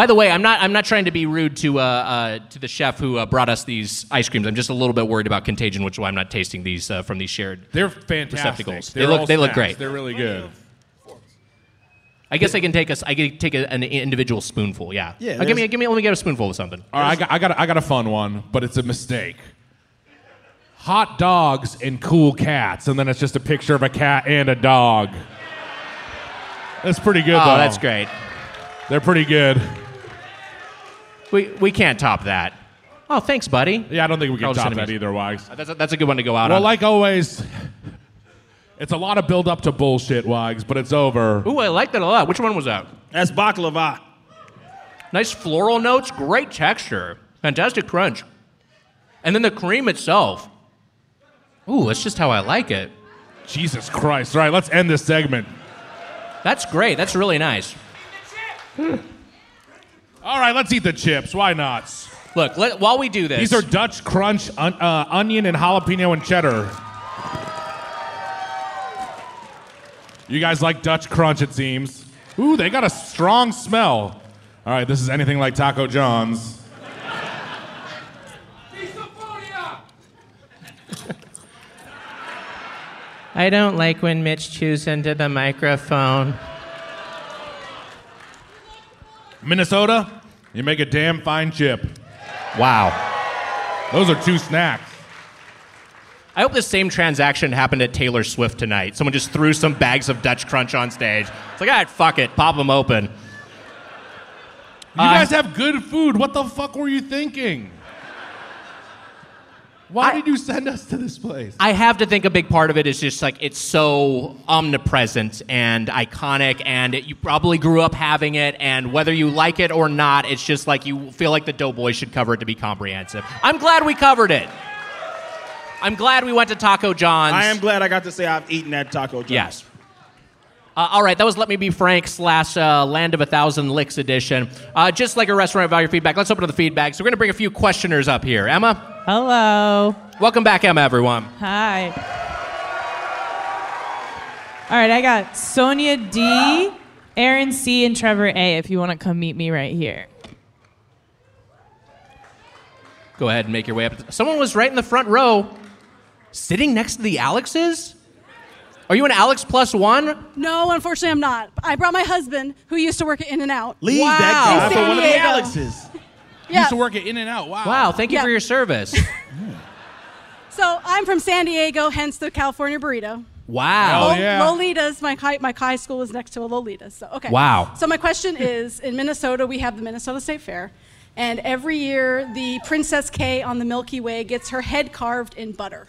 By the way, I'm not. I'm not trying to be rude to uh, uh, to the chef who uh, brought us these ice creams. I'm just a little bit worried about contagion, which is why I'm not tasting these uh, from these shared. They're fantastic. Receptacles. They're They look- they look great. They're really good. I guess I can take a. s- I can take a, an individual spoonful. Yeah. Yeah, Uh, give me. Give me. Let me get a spoonful of something. All right, I got, I got, I got a fun one, but it's a mistake. Hot dogs and cool cats, and then it's just a picture of a cat and a dog. That's pretty good, Oh, though. that's great. They're pretty good. We we can't top that. Oh, thanks, buddy. Yeah, I don't think we can Carl top Cinemas. that either, Wags. That's a, that's a good one to go out on. Well, on. like always, it's a lot of build up to bullshit, Wags, but it's over. Ooh, I like that a lot. Which one was that? That's baklava. Nice floral notes, great texture, fantastic crunch, and then the cream itself. Ooh, that's just how I like it. Jesus Christ. All right, let's end this segment. That's great. That's really nice. All right, let's eat the chips. Why not? Look, let, while we do this, These are Dutch Crunch, on, uh, onion, and jalapeno and cheddar. You guys like Dutch Crunch, it seems. Ooh, they got a strong smell. All right, this is anything like Taco John's. I don't like when Mitch chews into the microphone. Minnesota, you make a damn fine chip. Wow. Those are two snacks. I hope the same transaction happened at Taylor Swift tonight. Someone just threw some bags of Dutch Crunch on stage. It's like, all right, fuck it, pop them open. You Uh, guys have good food. What the fuck were you thinking? Why did you send us to this place? I have to think a big part of it is just like it's so omnipresent and iconic, and it, you probably grew up having it, and whether you like it or not, it's just like you feel like the Doughboys should cover it to be comprehensive. I'm glad we covered it. I'm glad we went to Taco John's. I am glad I got to say I've eaten at Taco John's. Yes. Uh, all right, that was Let Me Be Frank slash uh, Land of a Thousand Licks edition. Uh, just like a restaurant value feedback, let's open to the feedback. So we're going to bring a few questioners up here. Emma? Hello. Welcome back, Emma, everyone. Hi. All right, I got Sonia D, Aaron C, and Trevor A. If you want to come meet me right here. Go ahead and make your way up. Someone was right in the front row, sitting next to the Alexes. Are you an Alex plus one? No, unfortunately, I'm not. I brought my husband, who used to work at In and Out. Leave that guy for one of the San Alexes. Yeah. Used to work at In and Out. Wow. Wow, thank you Yeah. for your service. So I'm from San Diego, hence the California burrito. Wow. Lol- Lolitas. My high, my high school is next to a Lolitas. So okay. Wow. So my question is: In Minnesota, we have the Minnesota State Fair, and every year the Princess Kay of the Milky Way gets her head carved in butter.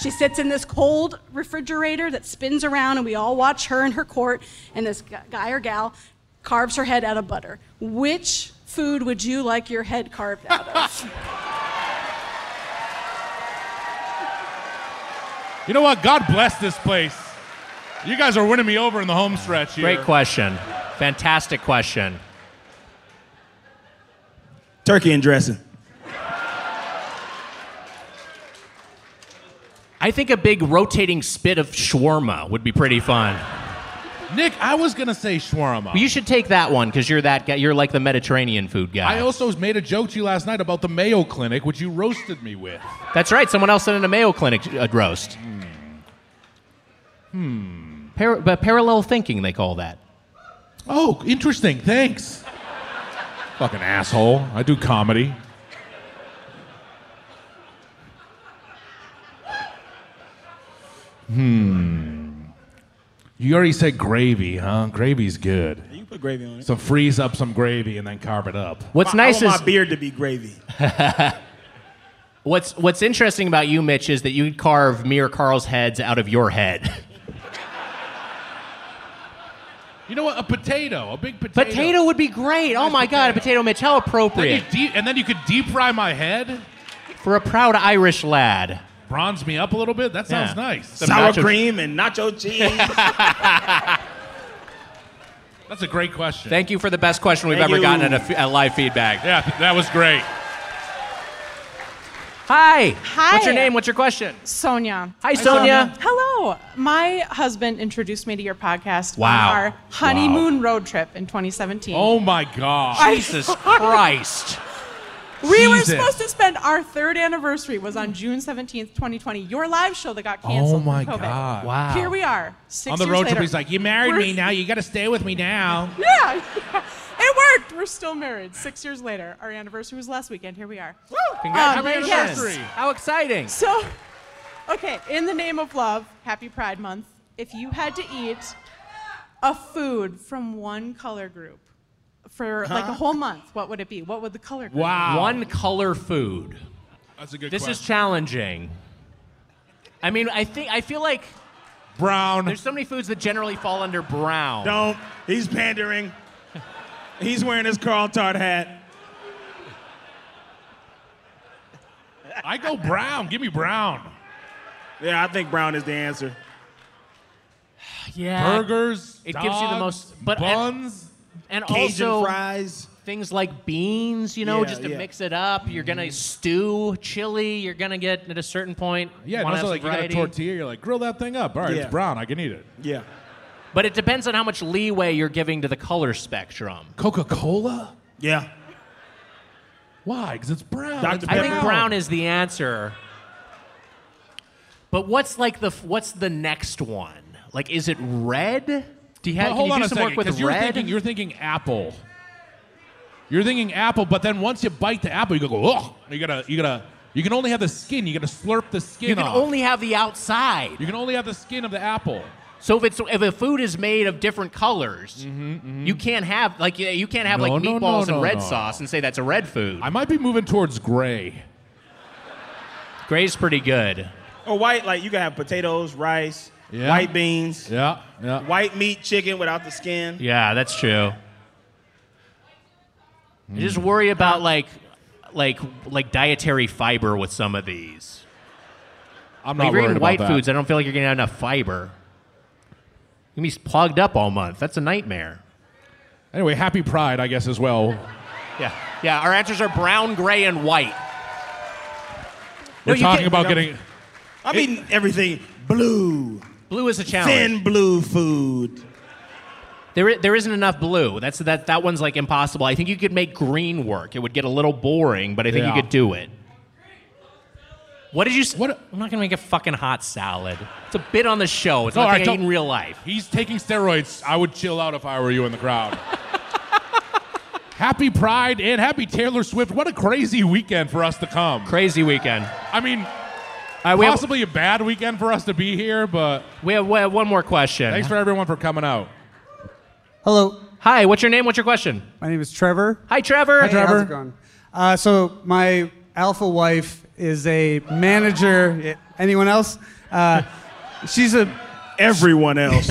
She sits in this cold refrigerator that spins around, and we all watch her in her court, and this guy or gal carves her head out of butter. Which food would you like your head carved out of? You know what? God bless this place. You guys are winning me over in the home stretch here. Great question. Fantastic question. Turkey and dressing. I think a big rotating spit of shawarma would be pretty fun. Nick, I was gonna say shawarma. Well, you should take that one because you're that guy. You're like the Mediterranean food guy. I also made a joke to you last night about the Mayo Clinic, which you roasted me with. That's right. Someone else sent in a Mayo Clinic uh, roast. Hmm. Par- but parallel thinking, they call that. Oh, interesting. Thanks. Fucking asshole. I do comedy. Hmm. You already said gravy, huh? Gravy's good. You can put gravy on it. So freeze up some gravy and then carve it up. What's I- nice I want is my beard to be gravy. what's what's interesting about you, Mitch, is that you carve me or Carl's heads out of your head. You know what? A potato, a big potato. Potato would be great. Oh my God, a potato, Mitch, how Then you appropriate deep, and then you could deep fry my head, for a proud Irish lad. Bronze me up a little bit. That sounds Yeah. nice. Some Sour nacho- cream and nacho cheese. That's a great question. Thank you for the best question we've Thank ever you. gotten at a, f- at live feedback. Yeah, that was great. Hi. Hi. What's your name? What's your question? Sonia. Hi, Sonia. Hello. My husband introduced me to your podcast Wow. on our honeymoon road trip in 2017. Oh my god. Jesus Christ. We were supposed to spend our third anniversary was on June 17th, 2020. Your live show that got oh canceled. Oh my from COVID. God. Wow. Here we are. Six On the years road later. trip, he's like, "You married We're- me now. You got to stay with me now." Yeah. it worked. We're still married. Six years later. Our anniversary was last weekend. Here we are. Congratulations. Um, yes. How exciting. So, okay, in the name of love, happy Pride Month. If you had to eat a food from one color group for like a whole month, what would it be? What would the color group Wow. One color food. That's a good This is question. challenging. I mean, I think I feel like Brown. there's so many foods that generally fall under brown. Don't. He's pandering. He's wearing his Carl Tart hat. I go brown. Give me brown. Yeah, I think brown is the answer. Yeah. Burgers. It gives you the dogs, most but buns. And, Cajun also fries. things like beans, you know, Yeah, just to yeah. mix it up. You're gonna mm-hmm. stew, chili. You're gonna get at a certain point. Yeah, and wanna also like you got a variety. tortilla. You're like, grill that thing up. All right, Yeah. it's brown. I can eat it. Yeah. But it depends on how much leeway you're giving to the color spectrum. Coca Cola? Yeah. Why? Because it's brown. Dr. It's I think brown is the answer. But what's like the what's the next one? Like, is it red? Do you have? But hold can on you do a some second, work with 'cause you're thinking you're thinking apple. You're thinking apple, but then once you bite the apple, you go, oh, you gotta, you gotta, you can only have the skin. You gotta slurp the skin you can off. only have the outside. you can only have the skin of the apple. So if it's if a food is made of different colors, you can't have like you- you can't have Mm-hmm, No, like no, no, meatballs no, and red no. sauce and say that's a red food. I might be moving towards gray. Gray's pretty good. Or white, like you can have potatoes, rice, Yeah. white beans, Yeah, yeah. white meat, chicken without the skin. Yeah, that's true. I Hmm. just worry about like like like dietary fiber with some of these. I'm not if you're worried eating about white that. foods, I don't feel like you're getting enough fiber. You're gonna be plugged up all month. That's a nightmare. Anyway, happy Pride, I guess, as well. Yeah, yeah. Our answers are brown, gray, and white. We're you talking can't- about no. getting. I'm eating everything blue. Blue is a challenge. Thin blue food. There, there isn't enough blue. That's that. That one's like impossible. I think you could make green work. It would get a little boring, but I think Yeah. you could do it. What did you? s- What? I'm not gonna make a fucking hot salad. It's a bit on the show. It's No, not I I eat don't- in real life. He's taking steroids. I would chill out if I were you in the crowd. happy Pride and happy Taylor Swift. What a crazy weekend for us to come. Crazy weekend. I mean, Uh, we have- possibly a bad weekend for us to be here, but We have, we have one more question. thanks for everyone for coming out. Hello. Hi. What's your name? What's your question? My name is Trevor. Hi, Trevor. Hi, Hey, how's it going? Uh, so my alpha wife is a manager. Anyone else? Uh, she's a. Everyone else.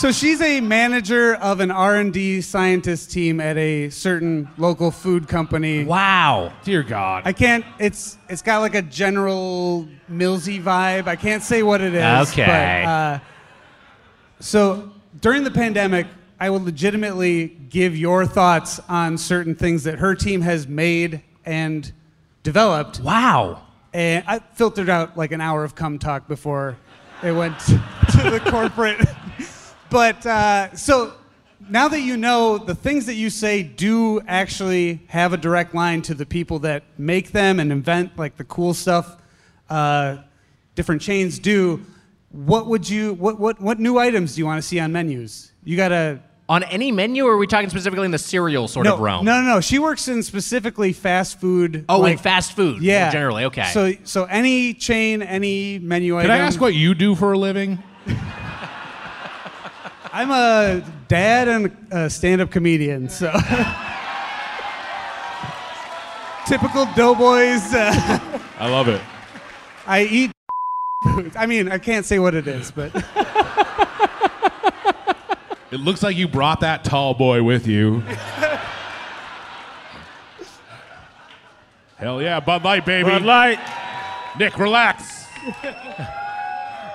So she's a manager of an R&D scientist team at a certain local food company. Wow. Dear God. I can't. It's it's got like a General Millsy vibe. I can't say what it is. Okay. But, uh, so during the pandemic, I will legitimately give your thoughts on certain things that her team has made and developed. Wow. And I filtered out like an hour of cum talk before it went to the corporate. But uh, so now that you know the things that you say do actually have a direct line to the people that make them and invent like the cool stuff uh, different chains do, what would you what what what new items do you want to see on menus? You gotta On any menu, or are we talking specifically in the cereal sort no, of realm? No, no, no. She works in specifically fast food. Oh, in like- fast food. Yeah, generally. Okay. So so any chain, any menu Can item. I ask what you do for a living? I'm a dad and a stand-up comedian, so typical doughboys. Uh, I love it. I eat. I mean, I can't say what it is, but It looks like you brought that tall boy with you. Hell yeah, Bud Light, baby. Bud Light. Nick, relax.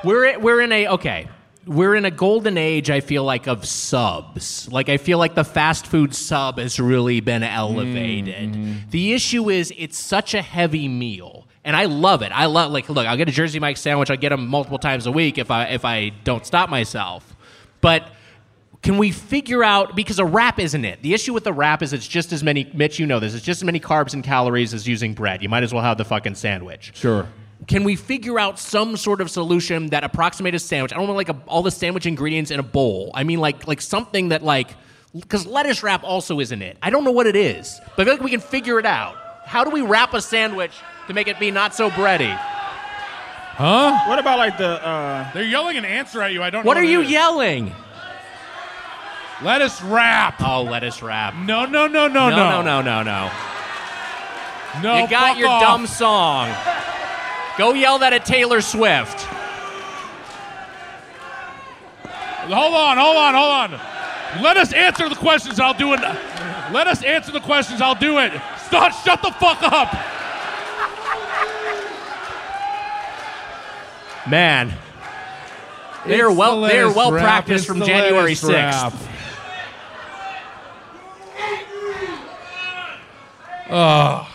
We're we're in a okay. We're in a golden age. I feel like of subs. Like I feel like the fast food sub has really been elevated. Mm-hmm. The issue is it's such a heavy meal, and I love it. I love like look. I'll get a Jersey Mike sandwich. I get them multiple times a week if I if I don't stop myself. But can we figure out because a wrap isn't it? The issue with the wrap is it's just as many. Mitch, you know this. It's just as many carbs and calories as using bread. You might as well have the fucking sandwich. Sure. Can we figure out some sort of solution that approximates a sandwich? I don't want like a, all the sandwich ingredients in a bowl. I mean like like something that like because lettuce wrap also isn't it. I don't know what it is, but I feel like we can figure it out. How do we wrap a sandwich to make it be not so bready? Huh? What about like the? Uh, They're yelling an answer at you. I don't know. What are you is. yelling? Lettuce wrap. Oh, lettuce wrap. No, no, no, no, no, no. no, no, no. No, you got your off. dumb song. Go yell that at Taylor Swift. Hold on, hold on, hold on. Let us answer the questions. I'll do it. Let us answer the questions. I'll do it. Stop. Shut the fuck up. Man. They're well the they're well practiced from January 6th. wrap. Ugh.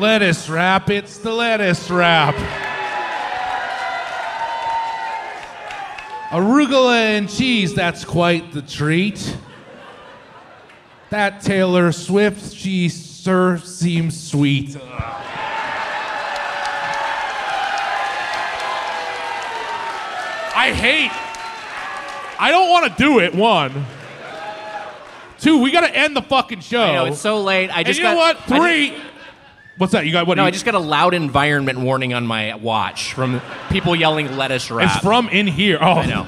lettuce wrap. It's the lettuce wrap. Arugula and cheese, that's quite the treat. That Taylor Swift, she sir seems sweet. I hate. I don't want to do it. One. Two, we got to end the fucking show. I know it's so late. I And just you got know what? Three. just- What's that? You got what? no, you- I just got a loud environment warning on my watch from people yelling lettuce wrap. It's from in here. Oh, I know.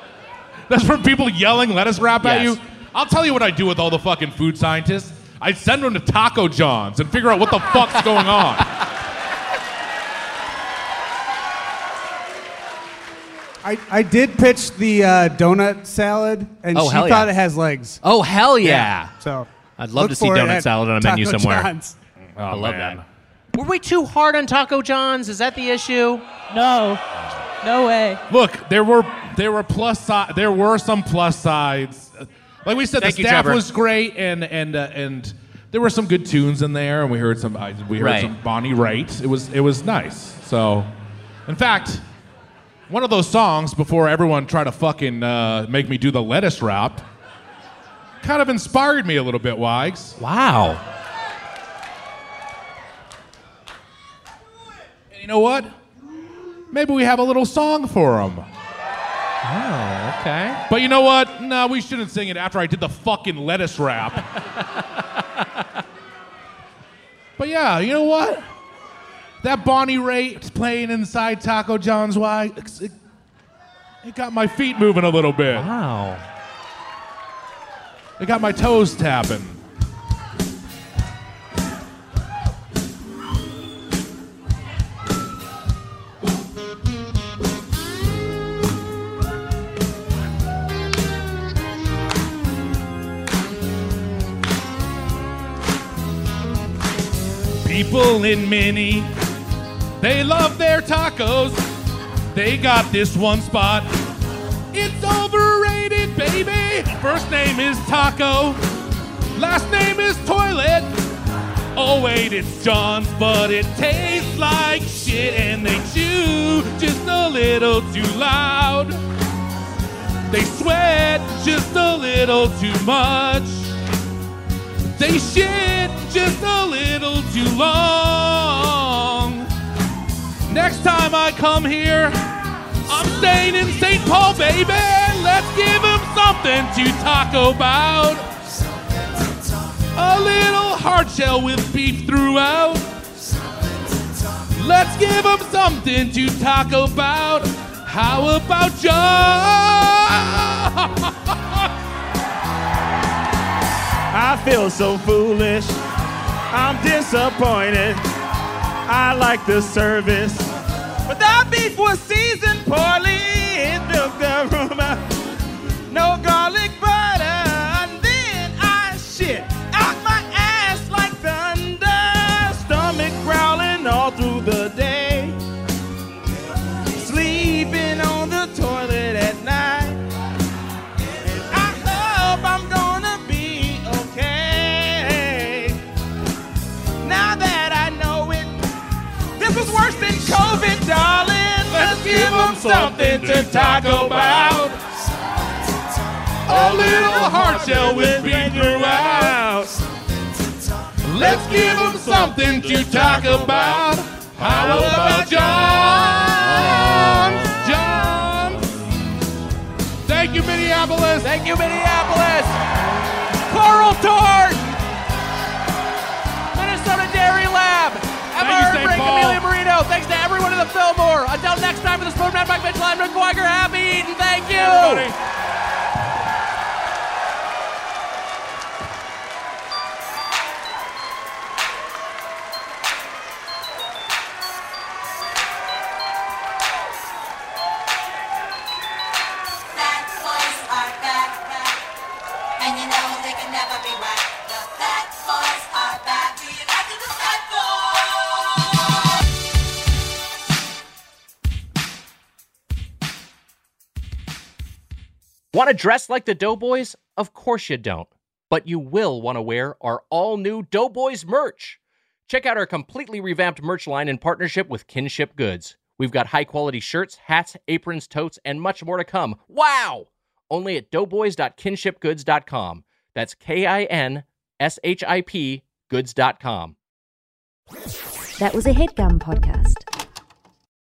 That's from people yelling lettuce wrap at Yes. you. I'll tell you what I do with all the fucking food scientists. I send them to Taco John's and figure out what the fuck's going on. I, I did pitch the uh, donut salad, and Oh, she hell thought yeah. it has legs. Oh hell yeah! So I'd love look to see for it donut at salad on a menu Taco somewhere. John's. I love that. Were we too hard on Taco John's? Is that the issue? No, no way. Look, there were there were plus si- there were some plus sides. Like we said, Thank the you, staff Trevor. was great, and and uh, and there were some good tunes in there, and we heard some I- we heard Right. some Bonnie Raitt. It was it was nice. So, in fact, one of those songs before everyone tried to fucking uh, make me do the lettuce wrap, kind of inspired me a little bit. Wags. Wow. And you know what? Maybe we have a little song for them. Oh, okay. But you know what? No, we shouldn't sing it after I did the fucking lettuce wrap. but yeah, you know what? That Bonnie Raitt playing inside Taco John's why it, it got my feet moving a little bit. Wow. It got my toes tapping. People in Mini, they love their tacos. They got this one spot. It's overrated, baby. First name is Taco. Last name is Toilet. Oh, wait, it's John's, but it tastes like shit and they chew just a little too loud. They sweat just a little too much. They shit just a little too long. Next time I come here, I'm staying in St. Paul, baby. Let's give him something to talk about. A little hard shell with beef throughout. Let's give him something to talk about. How about John? I feel so foolish. I'm disappointed. I like the service. But that beef was seasoned poorly. It took the out. No garlic give them something to talk about. A little hard shell with beef throughout. Let's give them something to talk about. How about John? John. Thank you, Minneapolis. Thank you, Minneapolis. Carl Tart. Minnesota Dairy Lab. Thank you, Emma St. Erdbrink, Paul. Amelia Marino. Thanks to everyone in the Fillmore. Until next time for the Spoon Man, Mike Mitchell, I'm Nick Wiger. Happy eating. Thank you. Everybody. Want to dress like the Doughboys? Of course you don't. But you will want to wear our all new Doughboys merch. Check out our completely revamped merch line in partnership with Kinship Goods. We've got high quality shirts, hats, aprons, totes, and much more to come. Wow! Only at doughboys.kinshipgoods.com. That's K I N S H I P goods.com. That was a headgum podcast.